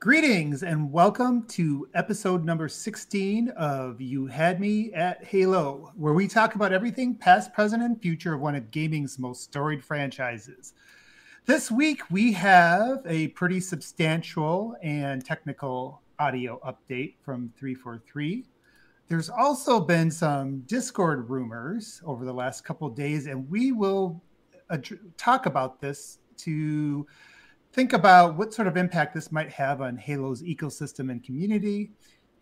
Greetings and welcome to episode number 16 of You Had Me at Halo, where we talk about everything past, present, and future of one of gaming's most storied franchises. This week we have a pretty substantial and technical audio update from 343. There's also been some Discord rumors over the last couple days, and we will ad- talk about this to think about what sort of impact this might have on Halo's ecosystem and community.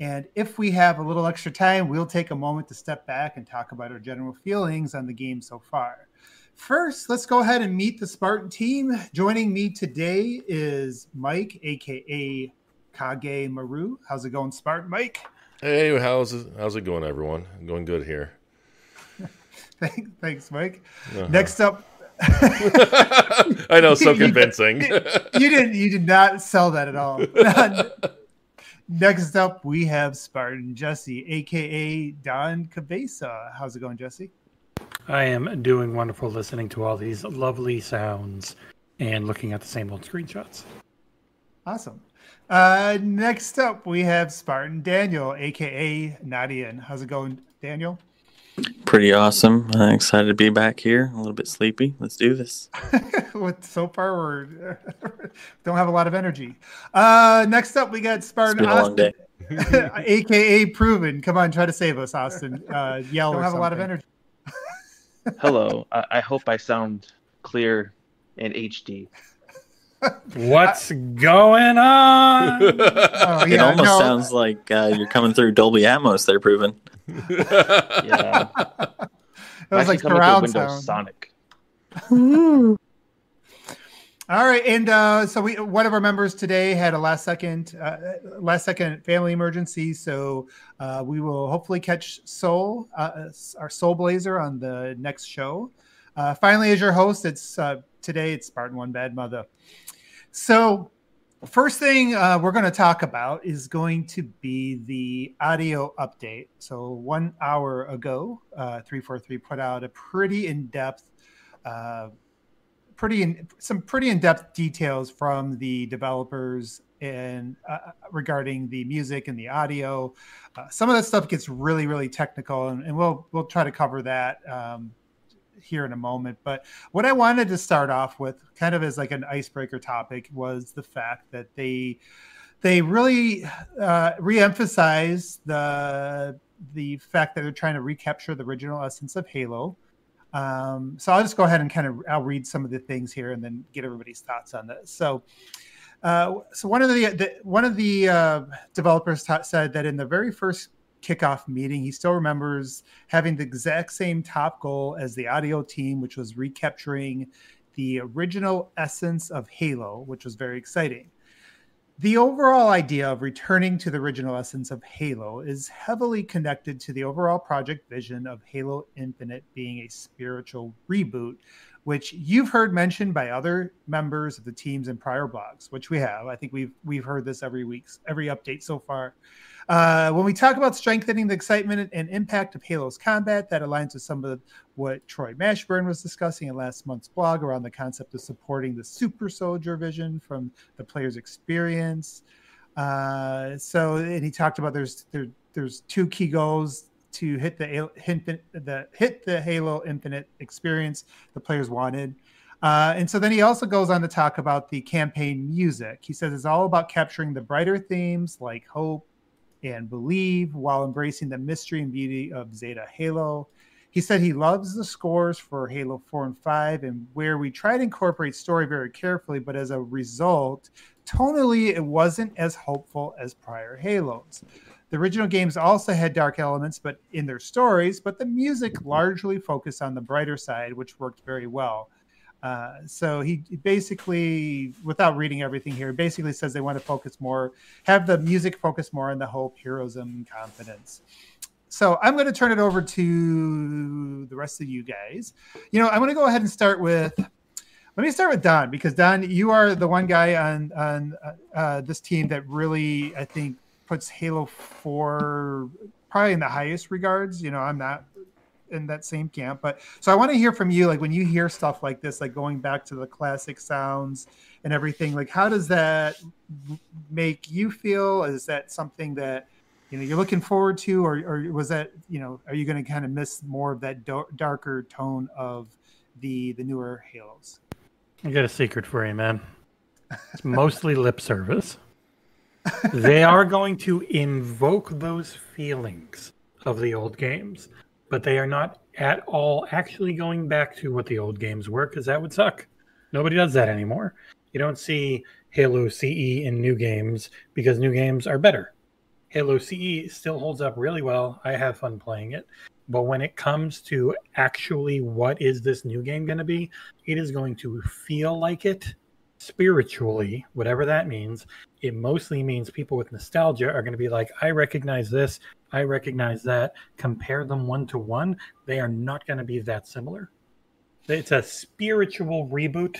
And if we have a little extra time, we'll take a moment to step back and talk about our general feelings on the game so far. First, let's go ahead and meet the Spartan team. Joining me today is Mike, aka Kage Maru. How's it going, Spartan Mike? Hey, how's it, how's it going, everyone? Going good here. Thanks, Mike. Uh-huh. Next up, I know, so convincing. you, you didn't. You did not sell that at all. Next up, we have Spartan Jesse, aka Don Cabeza. How's it going, Jesse? I am doing wonderful listening to all these lovely sounds and looking at the same old screenshots. Awesome. Uh, next up, we have Spartan Daniel, aka Nadian. How's it going, Daniel? Pretty awesome. I'm excited to be back here. A little bit sleepy. Let's do this. With so far we don't have a lot of energy. Uh, next up, we got Spartan Austin, aka Proven. Come on, try to save us, Austin. Uh, yell. Don't have something. a lot of energy. Hello. I, I hope I sound clear in HD. What's going on? oh, yeah, it almost no. sounds like uh, you're coming through Dolby Atmos. They're proven. yeah, that was like surround sound. Sonic. All right, and uh, so we one of our members today had a last second uh, last second family emergency, so uh, we will hopefully catch Soul uh, our Soul Blazer on the next show. Uh, finally, as your host, it's uh, today it's Spartan One Bad Mother. So, first thing uh, we're going to talk about is going to be the audio update. So, one hour ago, uh, 343 put out a pretty in depth, uh, pretty in, some pretty in depth details from the developers and uh, regarding the music and the audio. Uh, some of that stuff gets really, really technical, and, and we'll we'll try to cover that. Um, here in a moment. But what I wanted to start off with, kind of as like an icebreaker topic, was the fact that they they really uh, reemphasize the the fact that they're trying to recapture the original essence of Halo. Um, so I'll just go ahead and kind of I'll read some of the things here and then get everybody's thoughts on this. So. Uh, so one of the, the one of the uh, developers said that in the very first kickoff meeting. He still remembers having the exact same top goal as the audio team, which was recapturing the original essence of Halo, which was very exciting. The overall idea of returning to the original essence of Halo is heavily connected to the overall project vision of Halo Infinite being a spiritual reboot, which you've heard mentioned by other members of the teams in prior blogs, which we have. I think we've we've heard this every week, every update so far. Uh, when we talk about strengthening the excitement and impact of Halo's combat, that aligns with some of what Troy Mashburn was discussing in last month's blog around the concept of supporting the super soldier vision from the player's experience. Uh, so, and he talked about there's there, there's two key goals to hit the hit the hit the Halo Infinite experience the players wanted. Uh, and so then he also goes on to talk about the campaign music. He says it's all about capturing the brighter themes like hope, and believe while embracing the mystery and beauty of Zeta Halo. He said he loves the scores for Halo 4 and 5, and where we try to incorporate story very carefully, but as a result, tonally, it wasn't as hopeful as prior Halos. The original games also had dark elements, but in their stories, but the music largely focused on the brighter side, which worked very well. Uh, so he basically, without reading everything here, basically says they want to focus more, have the music focus more on the hope, heroism, confidence. So I'm going to turn it over to the rest of you guys. You know, I'm going to go ahead and start with. Let me start with Don because Don, you are the one guy on on uh, this team that really, I think, puts Halo Four probably in the highest regards. You know, I'm not in that same camp. But so I want to hear from you, like when you hear stuff like this, like going back to the classic sounds and everything. Like, how does that make you feel? Is that something that you know you're looking forward to, or, or was that you know are you going to kind of miss more of that do- darker tone of the the newer Halos? I got a secret for you, man. It's mostly lip service. They are going to invoke those feelings of the old games, but they are not at all actually going back to what the old games were because that would suck. Nobody does that anymore. You don't see Halo CE in new games because new games are better. Halo CE still holds up really well. I have fun playing it. But when it comes to actually what is this new game going to be, it is going to feel like it spiritually, whatever that means. It mostly means people with nostalgia are going to be like, I recognize this, I recognize that. Compare them one to one. They are not going to be that similar. It's a spiritual reboot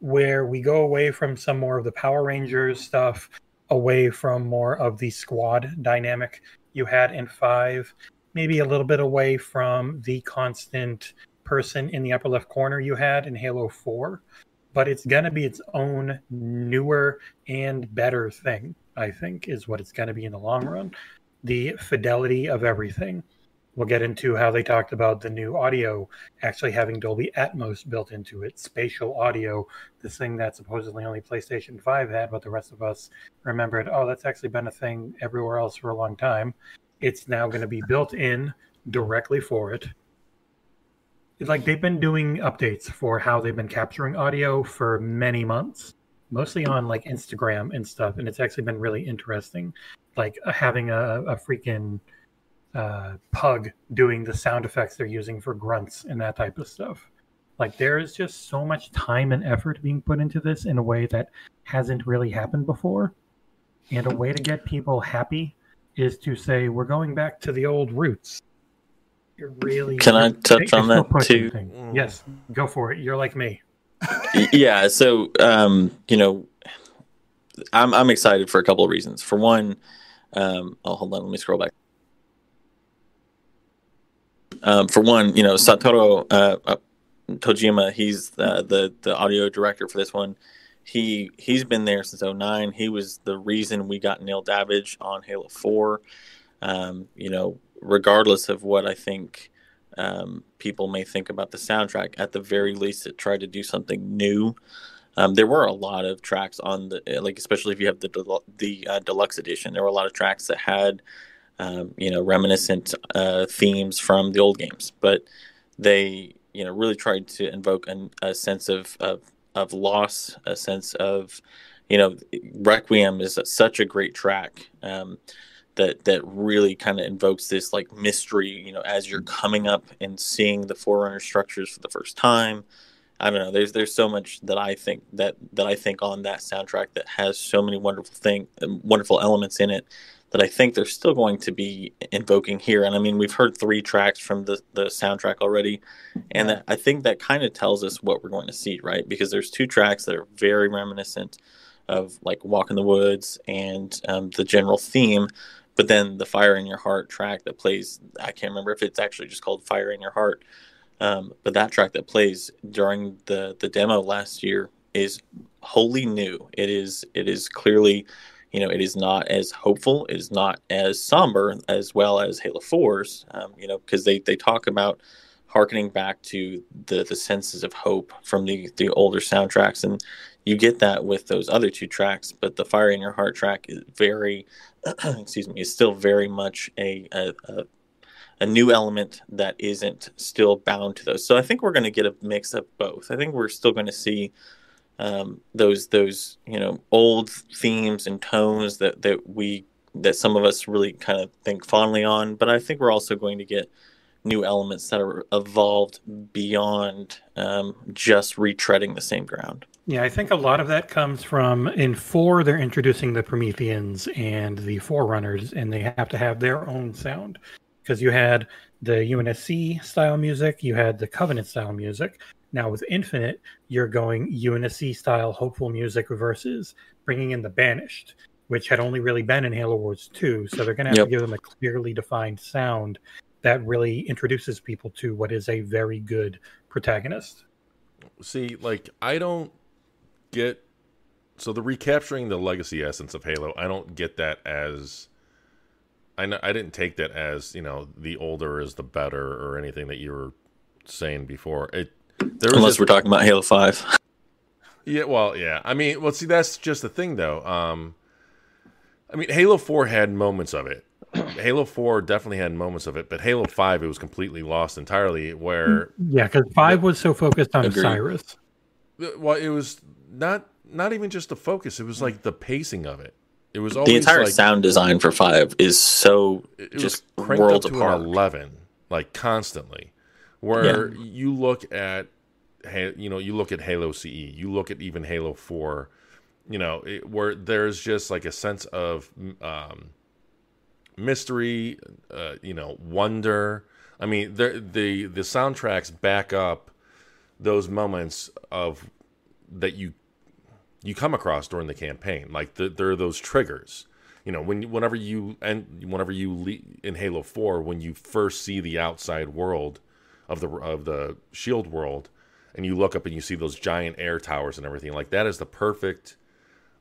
where we go away from some more of the Power Rangers stuff, away from more of the squad dynamic you had in five, maybe a little bit away from the constant person in the upper left corner you had in Halo 4, but it's going to be its own newer and better thing, I think, is what it's going to be in the long run. The fidelity of everything. We'll get into how they talked about the new audio actually having Dolby Atmos built into it, spatial audio, this thing that supposedly only PlayStation 5 had, but the rest of us remembered, oh, that's actually been a thing everywhere else for a long time. It's now going to be built in directly for it. Like they've been doing updates for how they've been capturing audio for many months, mostly on like Instagram and stuff. And it's actually been really interesting, like having a, a freaking uh, pug doing the sound effects they're using for grunts and that type of stuff. Like there is just so much time and effort being put into this in a way that hasn't really happened before. And a way to get people happy is to say we're going back to the old roots. You're really Can I you're- touch on that too? things. Yes, go for it. You're like me. Yeah so um you know i'm i'm excited for a couple of reasons for one um oh hold on let me scroll back um for one you know sotaro uh, uh tojima he's uh, the the audio director for this one he he's been there since 09 he was the reason we got Neil Davidge on halo 4 um you know regardless of what i think um, people may think about the soundtrack. At the very least, it tried to do something new. Um, there were a lot of tracks on the like, especially if you have the the uh, deluxe edition. There were a lot of tracks that had, um, you know, reminiscent uh, themes from the old games, but they, you know, really tried to invoke an, a sense of, of of loss, a sense of, you know, Requiem is such a great track. Um, that that really kind of invokes this like mystery you know as you're coming up and seeing the forerunner structures for the first time. I don't know there's there's so much that i think that that i think on that soundtrack that has so many wonderful thing wonderful elements in it that i think they're still going to be invoking here. And i mean we've heard three tracks from the the soundtrack already and that, i think that kind of tells us what we're going to see right? Because there's two tracks that are very reminiscent of like walk in the woods and um, the general theme but then the fire in your heart track that plays i can't remember if it's actually just called fire in your heart um, but that track that plays during the the demo last year is wholly new. It is it is clearly you know it is not as hopeful it is not as somber as well as halo 4's um, you know because they they talk about harkening back to the the senses of hope from the the older soundtracks. And you get that with those other two tracks but the fire in your heart track is very excuse me is still very much a, a, a a new element that isn't still bound to those. So i think we're going to get a mix of both. I think we're still going to see um, those those you know old themes and tones that that we that some of us really kind of think fondly on but i think we're also going to get new elements that are evolved beyond um, just retreading the same ground Yeah, I think a lot of that comes from in four, they're introducing the Prometheans and the Forerunners, and they have to have their own sound. Because you had the UNSC style music, you had the Covenant style music. Now with Infinite, you're going UNSC style hopeful music versus bringing in the Banished, which had only really been in Halo Wars 2. So they're going to have Yep. to give them a clearly defined sound that really introduces people to what is a very good protagonist. See, like I don't get so the recapturing the legacy essence of Halo. I don't get that as I know, I didn't take that as you know the older is the better or anything that you were saying before. It there unless just, we're talking about Halo Five. Yeah, well, yeah. I mean, well, see, that's just the thing, though. Um, I mean, Halo Four had moments of it. Halo Four definitely had moments of it, but Halo Five, it was completely lost entirely. Where yeah, because Five was so focused on Agreed. Cyrus. Well, it was not not even just the focus; it was like the pacing of it. It was the entire like, sound design for Five is so just worlds apart. Eleven, like constantly, where yeah. you look at you know you look at Halo CE, you look at even Halo Four, you know it, where there's just like a sense of um, mystery, uh, you know, wonder. I mean, the the the soundtracks back up those moments of that you you come across during the campaign. Like the, there are those triggers. You know, when whenever you and whenever you le- in Halo Four, when you first see the outside world of the of the Shield world, and you look up and you see those giant air towers and everything, like that is the perfect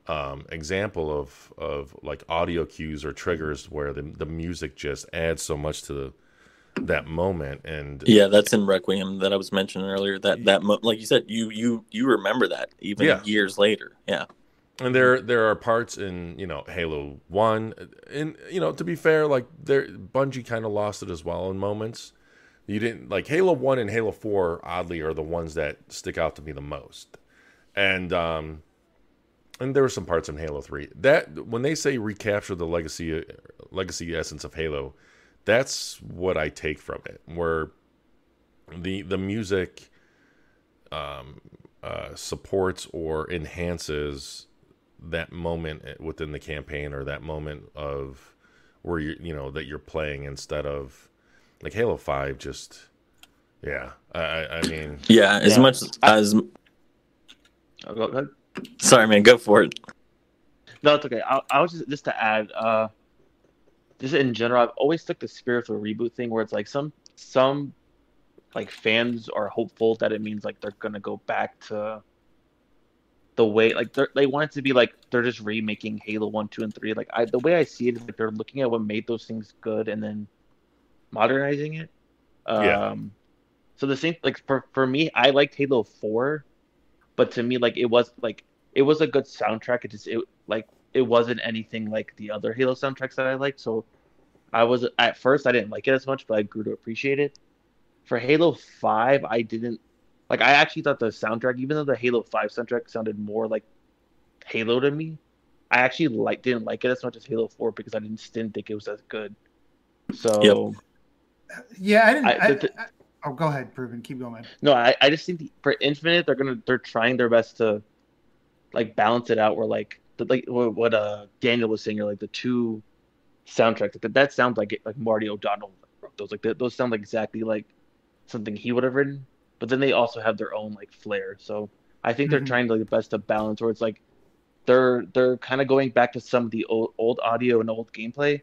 um, example of of like audio cues or triggers where the the music just adds so much to the that moment and yeah that's in requiem that i was mentioning earlier that that mo- like you said you you you remember that even yeah. years later yeah. And there there are parts in you know halo 1 and you know to be fair like there bungie kind of lost it as well in moments. You didn't like halo 1 and halo 4 oddly are the ones that stick out to me the most. And um and there were some parts in halo 3 that when they say recapture the legacy legacy essence of halo that's what I take from it. Where the the music um, uh, supports or enhances that moment within the campaign or that moment of where you you know that you're playing instead of like Halo Five. Just yeah, I I mean yeah, as yeah. much as. Oh, Sorry, man. Go for it. No, it's okay. I, I was just just to add. Uh, just in general, I've always took the spiritual reboot thing where it's like some some like fans are hopeful that it means like they're gonna go back to the way like they want it to be like they're just remaking Halo One, Two, and Three. Like I, the way I see it is like they're looking at what made those things good and then modernizing it. Um, yeah. So the same like for for me, I liked Halo Four, but to me like it was like it was a good soundtrack. It just it like it wasn't anything like the other Halo soundtracks that I liked. So I was at first I didn't like it as much, but I grew to appreciate it. For Halo Five, I didn't like. I actually thought the soundtrack, even though the Halo Five soundtrack sounded more like Halo to me, I actually like didn't like it as much as Halo Four because I didn't, didn't think it was as good. So yep. yeah, I didn't. I, the, I, oh, go ahead, proven. Keep going. No, I, I just think the, for Infinite, they're gonna they're trying their best to like balance it out. Where like the, like what uh Daniel was saying, or like the two soundtracks like that. sounds like it, like Marty O'Donnell wrote those. Like those sound like exactly like something he would have written. But then they also have their own like flair. So I think they're mm-hmm. trying to like, the best to balance where it's like they're they're kind of going back to some of the old, old audio and old gameplay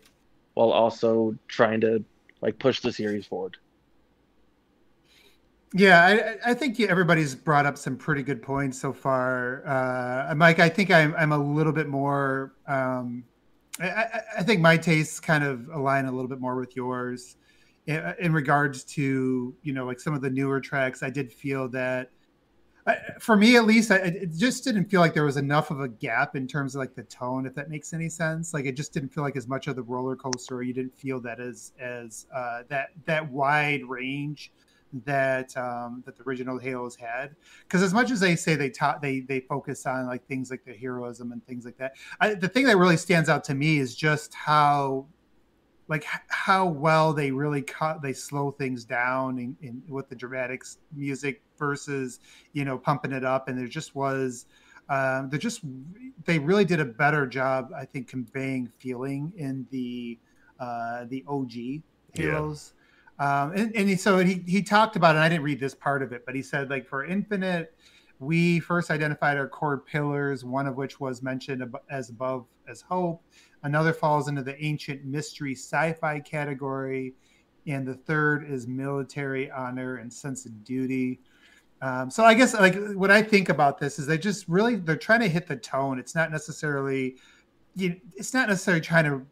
while also trying to like push the series forward. Yeah, I, I think everybody's brought up some pretty good points so far. Uh, Mike, I think I'm, I'm a little bit more. Um, I, I, think my tastes kind of align a little bit more with yours in, in, regards to you know like some of the newer tracks. I did feel that, for me at least, I, it just didn't feel like there was enough of a gap in terms of like the tone, if that makes any sense. Like it just didn't feel like as much of the roller coaster. You didn't feel that as as uh, that that wide range that um, that the original Halos had. Because as much as they say they taught they they focus on like things like the heroism and things like that, I, the thing that really stands out to me is just how like how well they really cut they slow things down in, in with the dramatics music versus you know pumping it up. And there just was um, they just they really did a better job i think conveying feeling in the uh, the og halos um, and, and so he, he talked about, and I didn't read this part of it, but he said, like, for Infinite, we first identified our core pillars, one of which was mentioned as above as hope. Another falls into the ancient mystery sci fi category. and the third is military honor and sense of duty. Um, so I guess like what I think about this is they just really they're trying to hit the tone. It's not necessarily, you, it's not necessarily trying to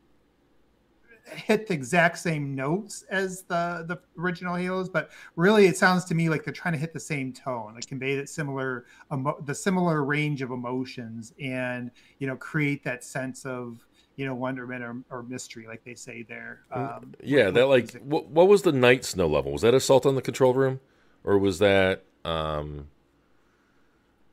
hit the exact same notes as the the original Halos, but really it sounds to me like they're trying to hit the same tone, like convey that similar emo- the similar range of emotions, and you know create that sense of you know wonderment or, or mystery, like they say there. Mm, um, yeah, that like what, what was the night snow level? Was that assault on the control room, or was that um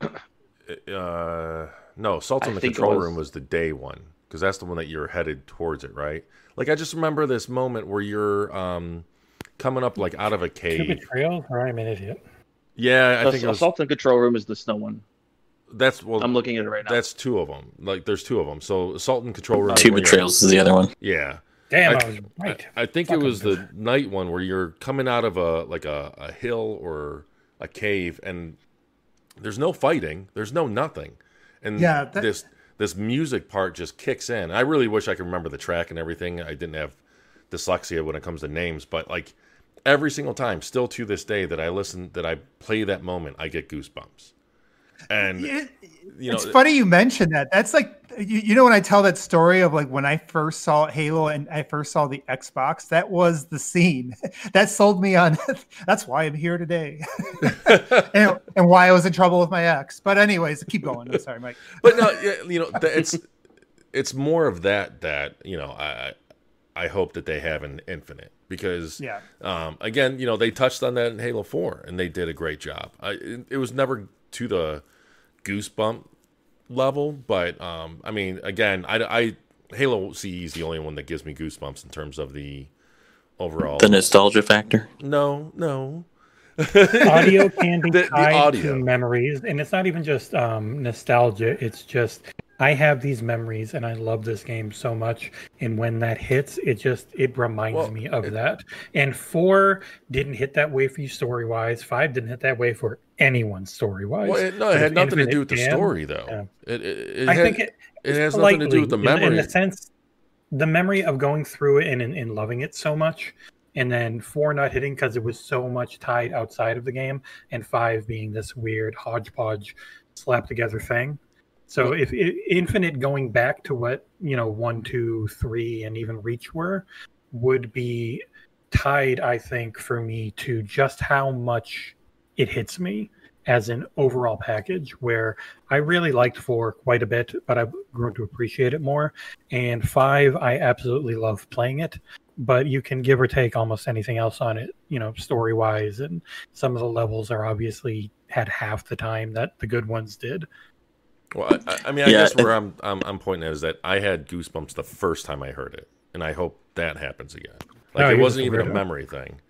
uh no assault on the control was... room was the day one because that's the one that you're headed towards it, right? Like I just remember this moment where you're um coming up like out of a cave. Two betrayals, or I'm an idiot. Yeah, I the, think it was... assault and control room is the snow one. That's well. I'm looking at it right now. That's two of them. Like there's two of them. So assault and control room. Two betrayals is the other one. Yeah. Damn, I, I was right. I, I think Fuck it was the night one where you're coming out of a like a, a hill or a cave and there's no fighting. There's no nothing. And yeah, that... this this music part just kicks in. I really wish I could remember the track and everything. I didn't have dyslexia when it comes to names, but like every single time, still to this day, that I listen, that I play that moment, I get goosebumps. And you know, it's funny you mentioned that. That's like you, you, know when I tell that story of like when I first saw Halo and I first saw the Xbox, that was the scene that sold me on. that's why I'm here today, and, and, why I was in trouble with my ex. But anyways, keep going. I'm sorry, Mike. but no, you know, it's it's more of that that you know I I hope that they have an Infinite because yeah um, again you know they touched on that in Halo Four and they did a great job. I, it, it was never to the goosebump level, but um, I mean, again, I, I Halo CE is the only one that gives me goosebumps in terms of the overall the nostalgia factor. No, no. audio can be the, tied the to memories, and it's not even just um, nostalgia. It's just I have these memories and I love this game so much. And when that hits, it just it reminds well, me of it, that. And four didn't hit that way for you story wise. Five didn't hit that way for anyone story wise. Well, it, no, it had nothing to do with the story though. Yeah. It, it, I had, think it, it has nothing to do with the memory. In, in the sense, the memory of going through it and, and, and loving it so much. And then four not hitting because it was so much tied outside of the game, and five being this weird hodgepodge slap together thing so if, if, Infinite going back to what you know one, two, three, and even Reach were, would be tied, I think, for me to just how much it hits me as an overall package. Where I really liked four quite a bit, but I've grown to appreciate it more. And five, I absolutely love playing it. But you can give or take almost anything else on it, you know, story wise, and some of the levels are obviously had half the time that the good ones did. Well, I, I mean, I yeah, guess where I'm, I'm I'm pointing at is that I had goosebumps the first time I heard it, and I hope that happens again. Like no, it wasn't even a memory thing.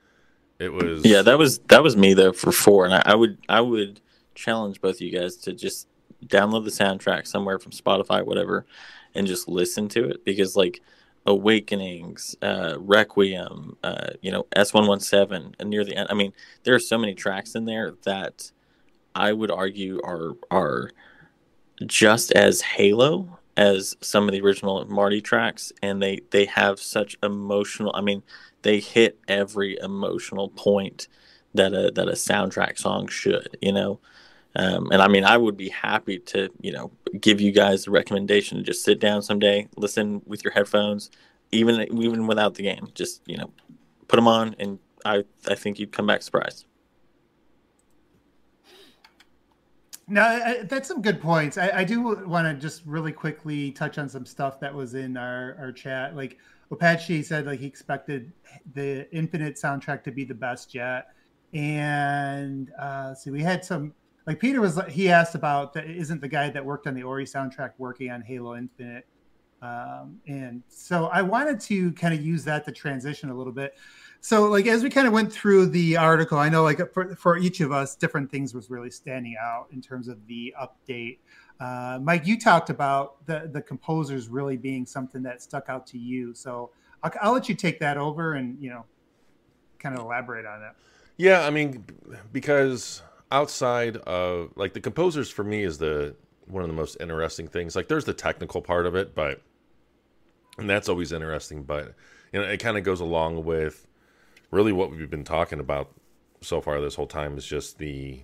It was. Yeah, that was that was me though for four, and I, I would I would challenge both of you guys to just download the soundtrack somewhere from Spotify, whatever, and just listen to it because like Awakenings, uh, Requiem, uh, you know, S one one seven, and near the end. I mean, there are so many tracks in there that I would argue are are just as Halo as some of the original Marty tracks, and they they have such emotional. I mean, they hit every emotional point that a that a soundtrack song should. You know. Um, and I mean, I would be happy to, you know, give you guys a recommendation to just sit down someday, listen with your headphones, even even without the game. Just you know, put them on, and I I think you'd come back surprised. No, that's some good points. I, I do want to just really quickly touch on some stuff that was in our, our chat. Like Apache said, like he expected the Infinite soundtrack to be the best yet, and uh, see, we had some. Like Peter was, he asked about that. Isn't the guy that worked on the Ori soundtrack working on Halo Infinite? Um, and so I wanted to kind of use that to transition a little bit so like as we kind of went through the article i know like for, for each of us different things was really standing out in terms of the update. Uh, mike you talked about the the composers really being something that stuck out to you. So I'll, I'll let you take that over and you know kind of elaborate on that yeah i mean because outside of like the composers for me is the one of the most interesting things. Like there's the technical part of it but and that's always interesting but you know it kind of goes along with really what we've been talking about so far this whole time is just the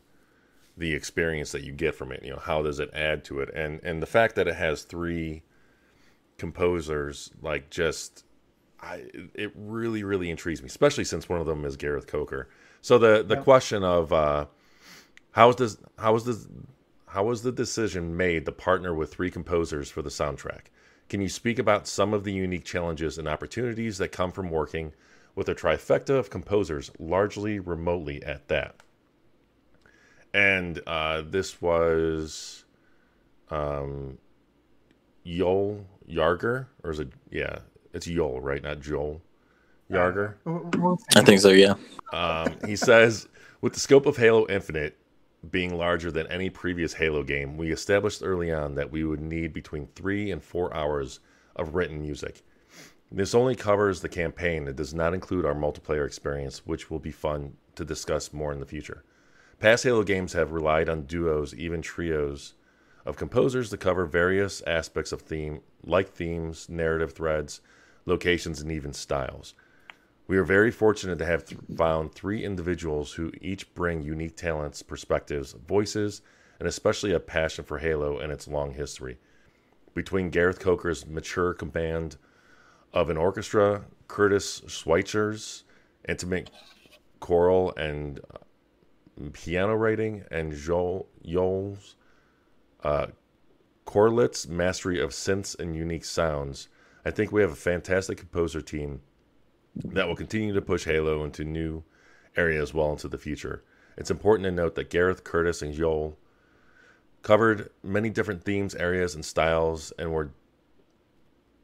the experience that you get from it. You know, how does it add to it? And and the fact that it has three composers, like just, I it really really intrigues me, especially since one of them is Gareth Coker. So the the question of uh, how is this how is this how was the decision made to partner with three composers for the soundtrack? Can you speak about some of the unique challenges and opportunities that come from working with a trifecta of composers, largely remotely at that? And uh, this was um, Joel Yarger, or is it? Yeah, it's Joel, right? Not Joel Yarger. I think so. Yeah. Um, he says, with the scope of Halo Infinite being larger than any previous Halo game, we established early on that we would need between three and four hours of written music. This only covers the campaign. It does not include our multiplayer experience, which will be fun to discuss more in the future. Past Halo games have relied on duos, even trios, of composers to cover various aspects of theme, like themes, narrative threads, locations, and even styles. We are very fortunate to have th- found three individuals who each bring unique talents, perspectives, voices, and especially a passion for Halo and its long history. Between Gareth Coker's mature command of an orchestra, Curtis Schweitzer's intimate choral and uh, piano writing, and Joel Joel's uh, mastery of synths and unique sounds, I think we have a fantastic composer team that will continue to push Halo into new areas well into the future. It's important to note that Gareth, Curtis, and Joel covered many different themes, areas, and styles, and were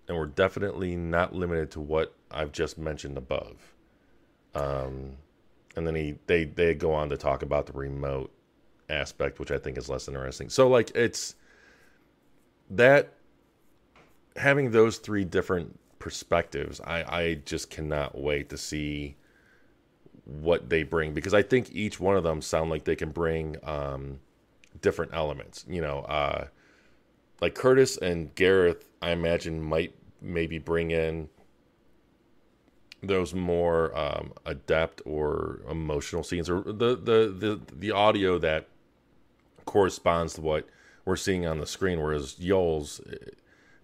and we're definitely not limited to what I've just mentioned above. Um, and then he they they go on to talk about the remote aspect, which I think is less interesting. So like it's that having those three different perspectives, I, I just cannot wait to see what they bring because I think each one of them sound like they can bring um, different elements. You know, uh, like Curtis and Gareth, I imagine might maybe bring in those more um, adept or emotional scenes or the, the the the audio that corresponds to what we're seeing on the screen whereas Yoel's eh,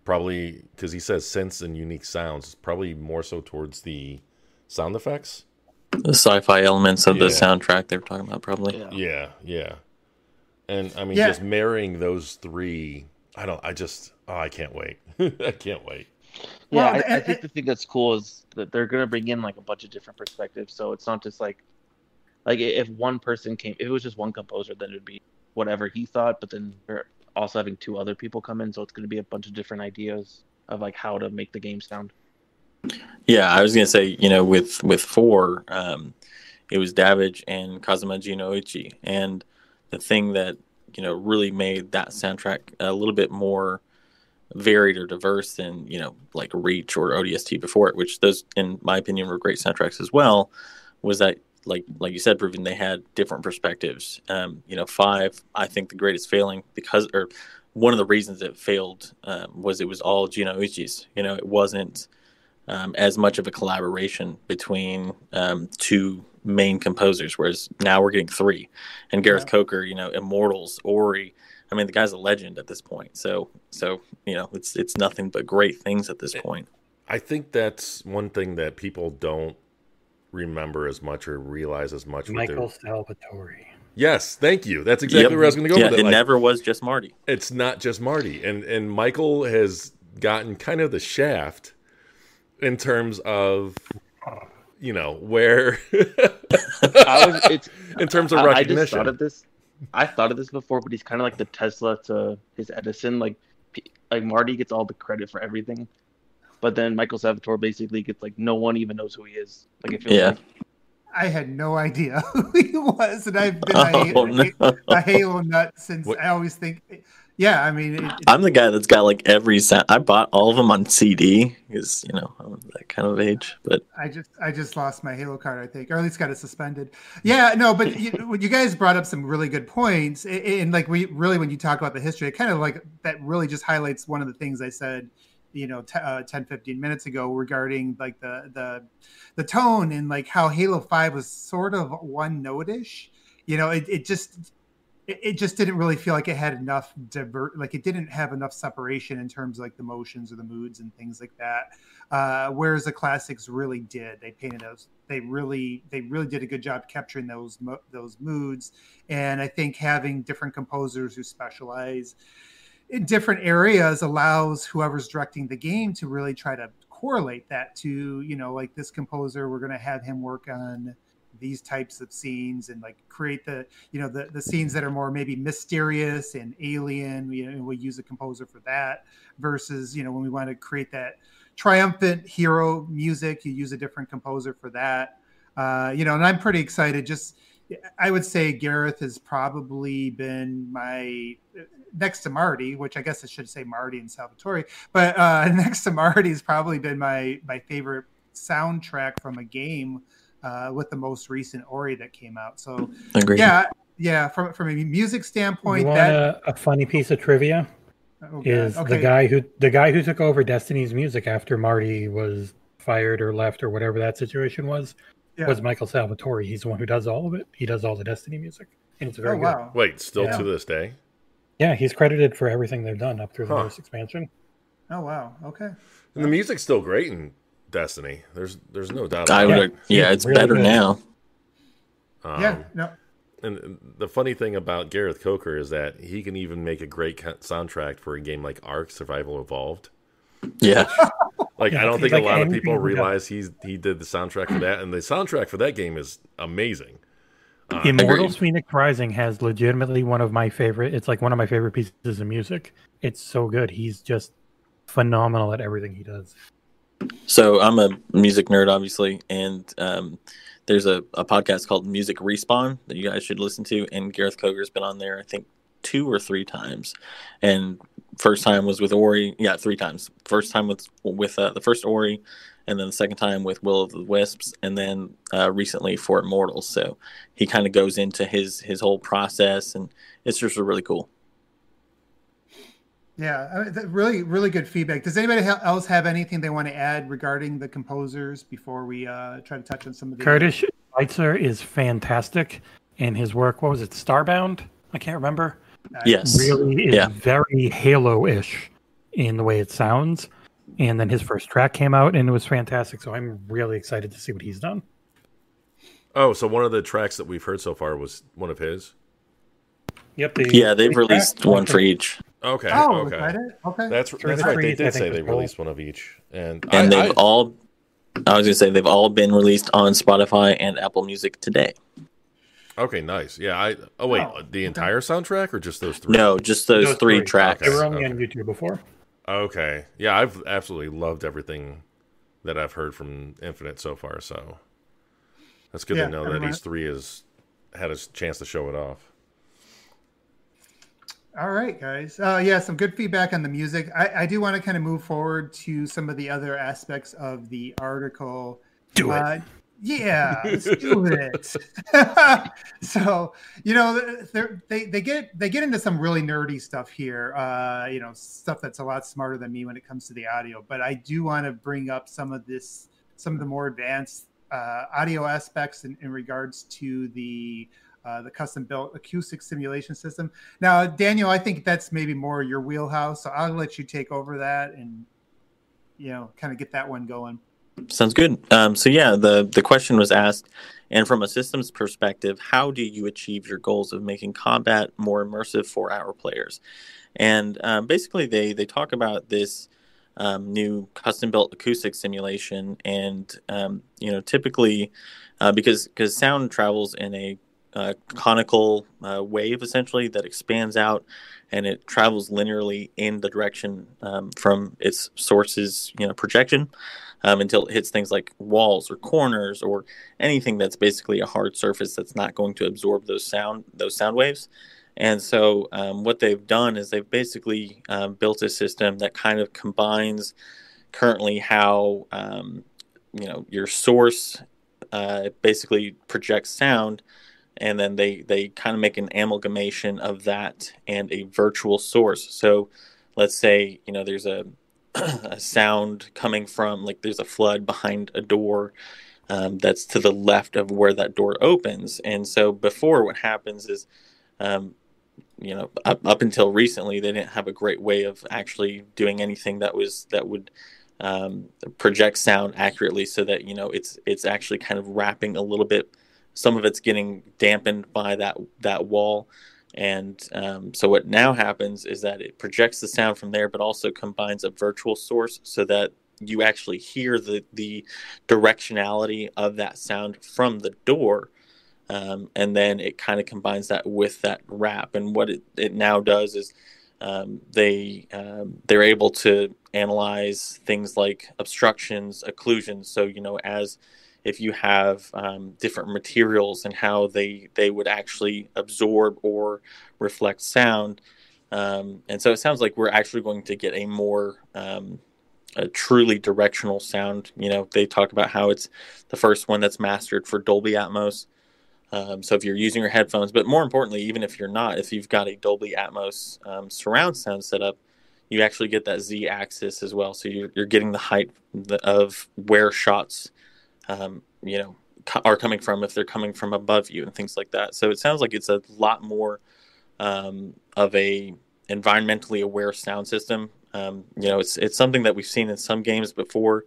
probably because he says sense and unique sounds probably more so towards the sound effects The sci-fi elements of the soundtrack they were talking about, probably. Yeah. yeah yeah and i mean Yeah. just marrying those three i don't i just oh i can't wait i can't wait Yeah, Well, I, I and- think the thing that's cool is that they're gonna bring in like a bunch of different perspectives. So it's not just like, like if one person came, if it was just one composer, then it'd be whatever he thought. But then they're also having two other people come in, so it's gonna be a bunch of different ideas of like how to make the game sound. Yeah, I was gonna say, you know, with with four, um, it was Davidge and Kazuma Jinnouchi, and the thing that you know really made that soundtrack a little bit more varied or diverse than you know like Reach or ODST before it, which those, in my opinion, were great soundtracks as well, was that like like you said, proving they had different perspectives. Um, you know, five, I think the greatest failing because or one of the reasons it failed um, was it was all Jinnouchi's. You know, it wasn't um, as much of a collaboration between um, two main composers, whereas now we're getting three. And Gareth Yeah. Coker, you know, Immortals, Ori. I mean, the guy's a legend at this point. So, so you know, it's it's nothing but great things at this point. I think that's one thing that people don't remember as much or realize as much. with their- Michael Salvatori. Yes, thank you. That's exactly Yep. where I was going to go yeah, with it. it Like, never was just Marty. it's not just Marty, and and Michael has gotten kind of the shaft in terms of you know where I was, it's in terms of I, I just thought of this. I thought of this before, but he's kind of like the Tesla to his Edison. Like, like Marty gets all the credit for everything, but then Michael Salvatori basically gets like no one even knows who he is. Like, it feels Yeah. like I had no idea who he was, and I've been oh, a, Oh, Halo, no. a Halo nut since. What- I always think, yeah, I mean, it, I'm the guy that's got like every sound. I bought all of them on CD because you know I'm that kind of age. But I just I just lost my Halo card, I think, or at least got it suspended. Yeah, no, but you, you guys brought up some really good points, and like we really when you talk about the history, it kind of like that really just highlights one of the things I said you know t- uh, 10 15 minutes ago regarding like the the the tone and like how halo 5 was sort of one notish you know it, it just it, it just didn't really feel like it had enough divert like it didn't have enough separation in terms of like the motions or the moods and things like that uh, whereas the classics really did. They painted those they really they really did a good job capturing those those moods and i think having different composers who specialize in different areas allows whoever's directing the game to really try to correlate that to you know like this composer we're going to have him work on these types of scenes and like create the you know the, the scenes that are more maybe mysterious and alien you know we use a composer for that versus you know when we want to create that triumphant hero music you use a different composer for that. Uh, you know and i'm pretty excited. Just i would say gareth has probably been my next to marty which i guess i should say marty and salvatori but uh, next to marty has probably been my my favorite soundtrack from a game uh, with the most recent ori that came out so Agreed. yeah yeah from, from a music standpoint you want that a, a funny piece of trivia oh, is okay. the guy who the guy who took over Destiny's music after Marty was fired or left or whatever that situation was Yeah. was Michael Salvatori. He's the one who does all of it. He does all the Destiny music, and it's very oh good. Wait, still Yeah. to this day? Yeah, he's credited for everything they've done up through the Huh. newest expansion. oh wow okay And the music's still great in Destiny. There's there's no doubt. I would, it. yeah, Yeah, it's really better good. now. Um, yeah no And the funny thing about Gareth Coker is that he can even make a great soundtrack for a game like Ark Survival Evolved. Yeah, Like Yeah, I don't he's think a like lot of people he does. realize he's he did the soundtrack for that, and the soundtrack for that game is amazing. Uh, Immortals. Phoenix Rising has legitimately one of my favorite. It's like one of my favorite pieces of music. It's so good. He's just phenomenal at everything he does. So I'm a music nerd, obviously, and um, there's a, a podcast called Music Respawn that you guys should listen to. And Gareth Coker's been on there, I think, two or three times. And first time was with Ori, yeah, three times. First time with with uh, the first Ori, and then the second time with Will of the Wisps, and then uh, recently for Immortals. So he kind of goes into his his whole process, and it's just really cool. Yeah, I mean, really, really good feedback. Does anybody else have anything they want to add regarding the composers before we uh, try to touch on some of the Curtis Schweitzer is fantastic in his work. What was it? Starbound? I can't remember. Yes. Really is Yeah. very Halo-ish in the way it sounds. And then his first track came out and it was fantastic. So I'm really excited to see what he's done. oh, so one of the tracks that we've heard so far was one of his. Yep. The Yeah, they've released one for each, Okay, Oh, okay. that? Okay. That's Three that's the right. They trees, I did say they cool. released one of each, and, and I, they've I- all. I was gonna say they've all been released on Spotify and Apple Music today. okay, nice. Yeah, I. Oh wait, Oh, the okay. entire soundtrack or just those three? No, just those, Those three three. tracks. They were only Okay. on YouTube before. Okay, yeah, I've absolutely loved everything that I've heard from Infinite so far. So that's good Yeah, to know that remember- E3 has had a chance to show it off. All right, guys. Uh, yeah, some good feedback on the music. I, I do want to kind of move forward to some of the other aspects of the article. Do it. Uh, yeah, let's do it. so you know, they they get they get into some really nerdy stuff here. Uh, you know, stuff that's a lot smarter than me when it comes to the audio. But I do want to bring up some of this, some of the more advanced uh, audio aspects in, in regards to the uh, the custom built acoustic simulation system. Now, Daniel, I think that's maybe more your wheelhouse, so I'll let you take over that and you know, kind of get that one going. Sounds good. Um, so yeah, the the question was asked, and from a systems perspective, how do you achieve your goals of making combat more immersive for our players? And um, basically, they they talk about this um, new custom built acoustic simulation, and um, you know, typically uh, because because sound travels in a uh, conical uh, wave essentially that expands out and it travels linearly in the direction um, from its source's you know projection um, until it hits things like walls or corners or anything that's basically a hard surface that's not going to absorb those sound those sound waves. And so um, what they've done is they've basically um, built a system that kind of combines currently how um, you know your source uh, basically projects sound and then they they kind of make an amalgamation of that and a virtual source so let's say you know there's a a sound coming from like there's a flood behind a door um, that's to the left of where that door opens. And so before, what happens is, um, you know, up, up until recently, they didn't have a great way of actually doing anything that was that would um, project sound accurately, so that you know it's it's actually kind of wrapping a little bit. Some of it's getting dampened by that that wall. And um, so what now happens is that it projects the sound from there, but also combines a virtual source so that you actually hear the the directionality of that sound from the door. Um, and then it kind of combines that with that wrap and what it, it now does is um, they um, they're able to analyze things like obstructions occlusions. So you know as if you have um, different materials and how they they would actually absorb or reflect sound um, and so it sounds like we're actually going to get a more um, a truly directional sound. You know, they talk about how it's the first one that's mastered for Dolby Atmos. Um, so if you're using your headphones, but more importantly, even if you're not, if you've got a Dolby Atmos um, surround sound setup, you actually get that Z axis as well. So you're, you're getting the height of where shots, um, you know, are coming from if they're coming from above you and things like that. So it sounds like it's a lot more um, of a environmentally aware sound system um, you know, it's it's something that we've seen in some games before,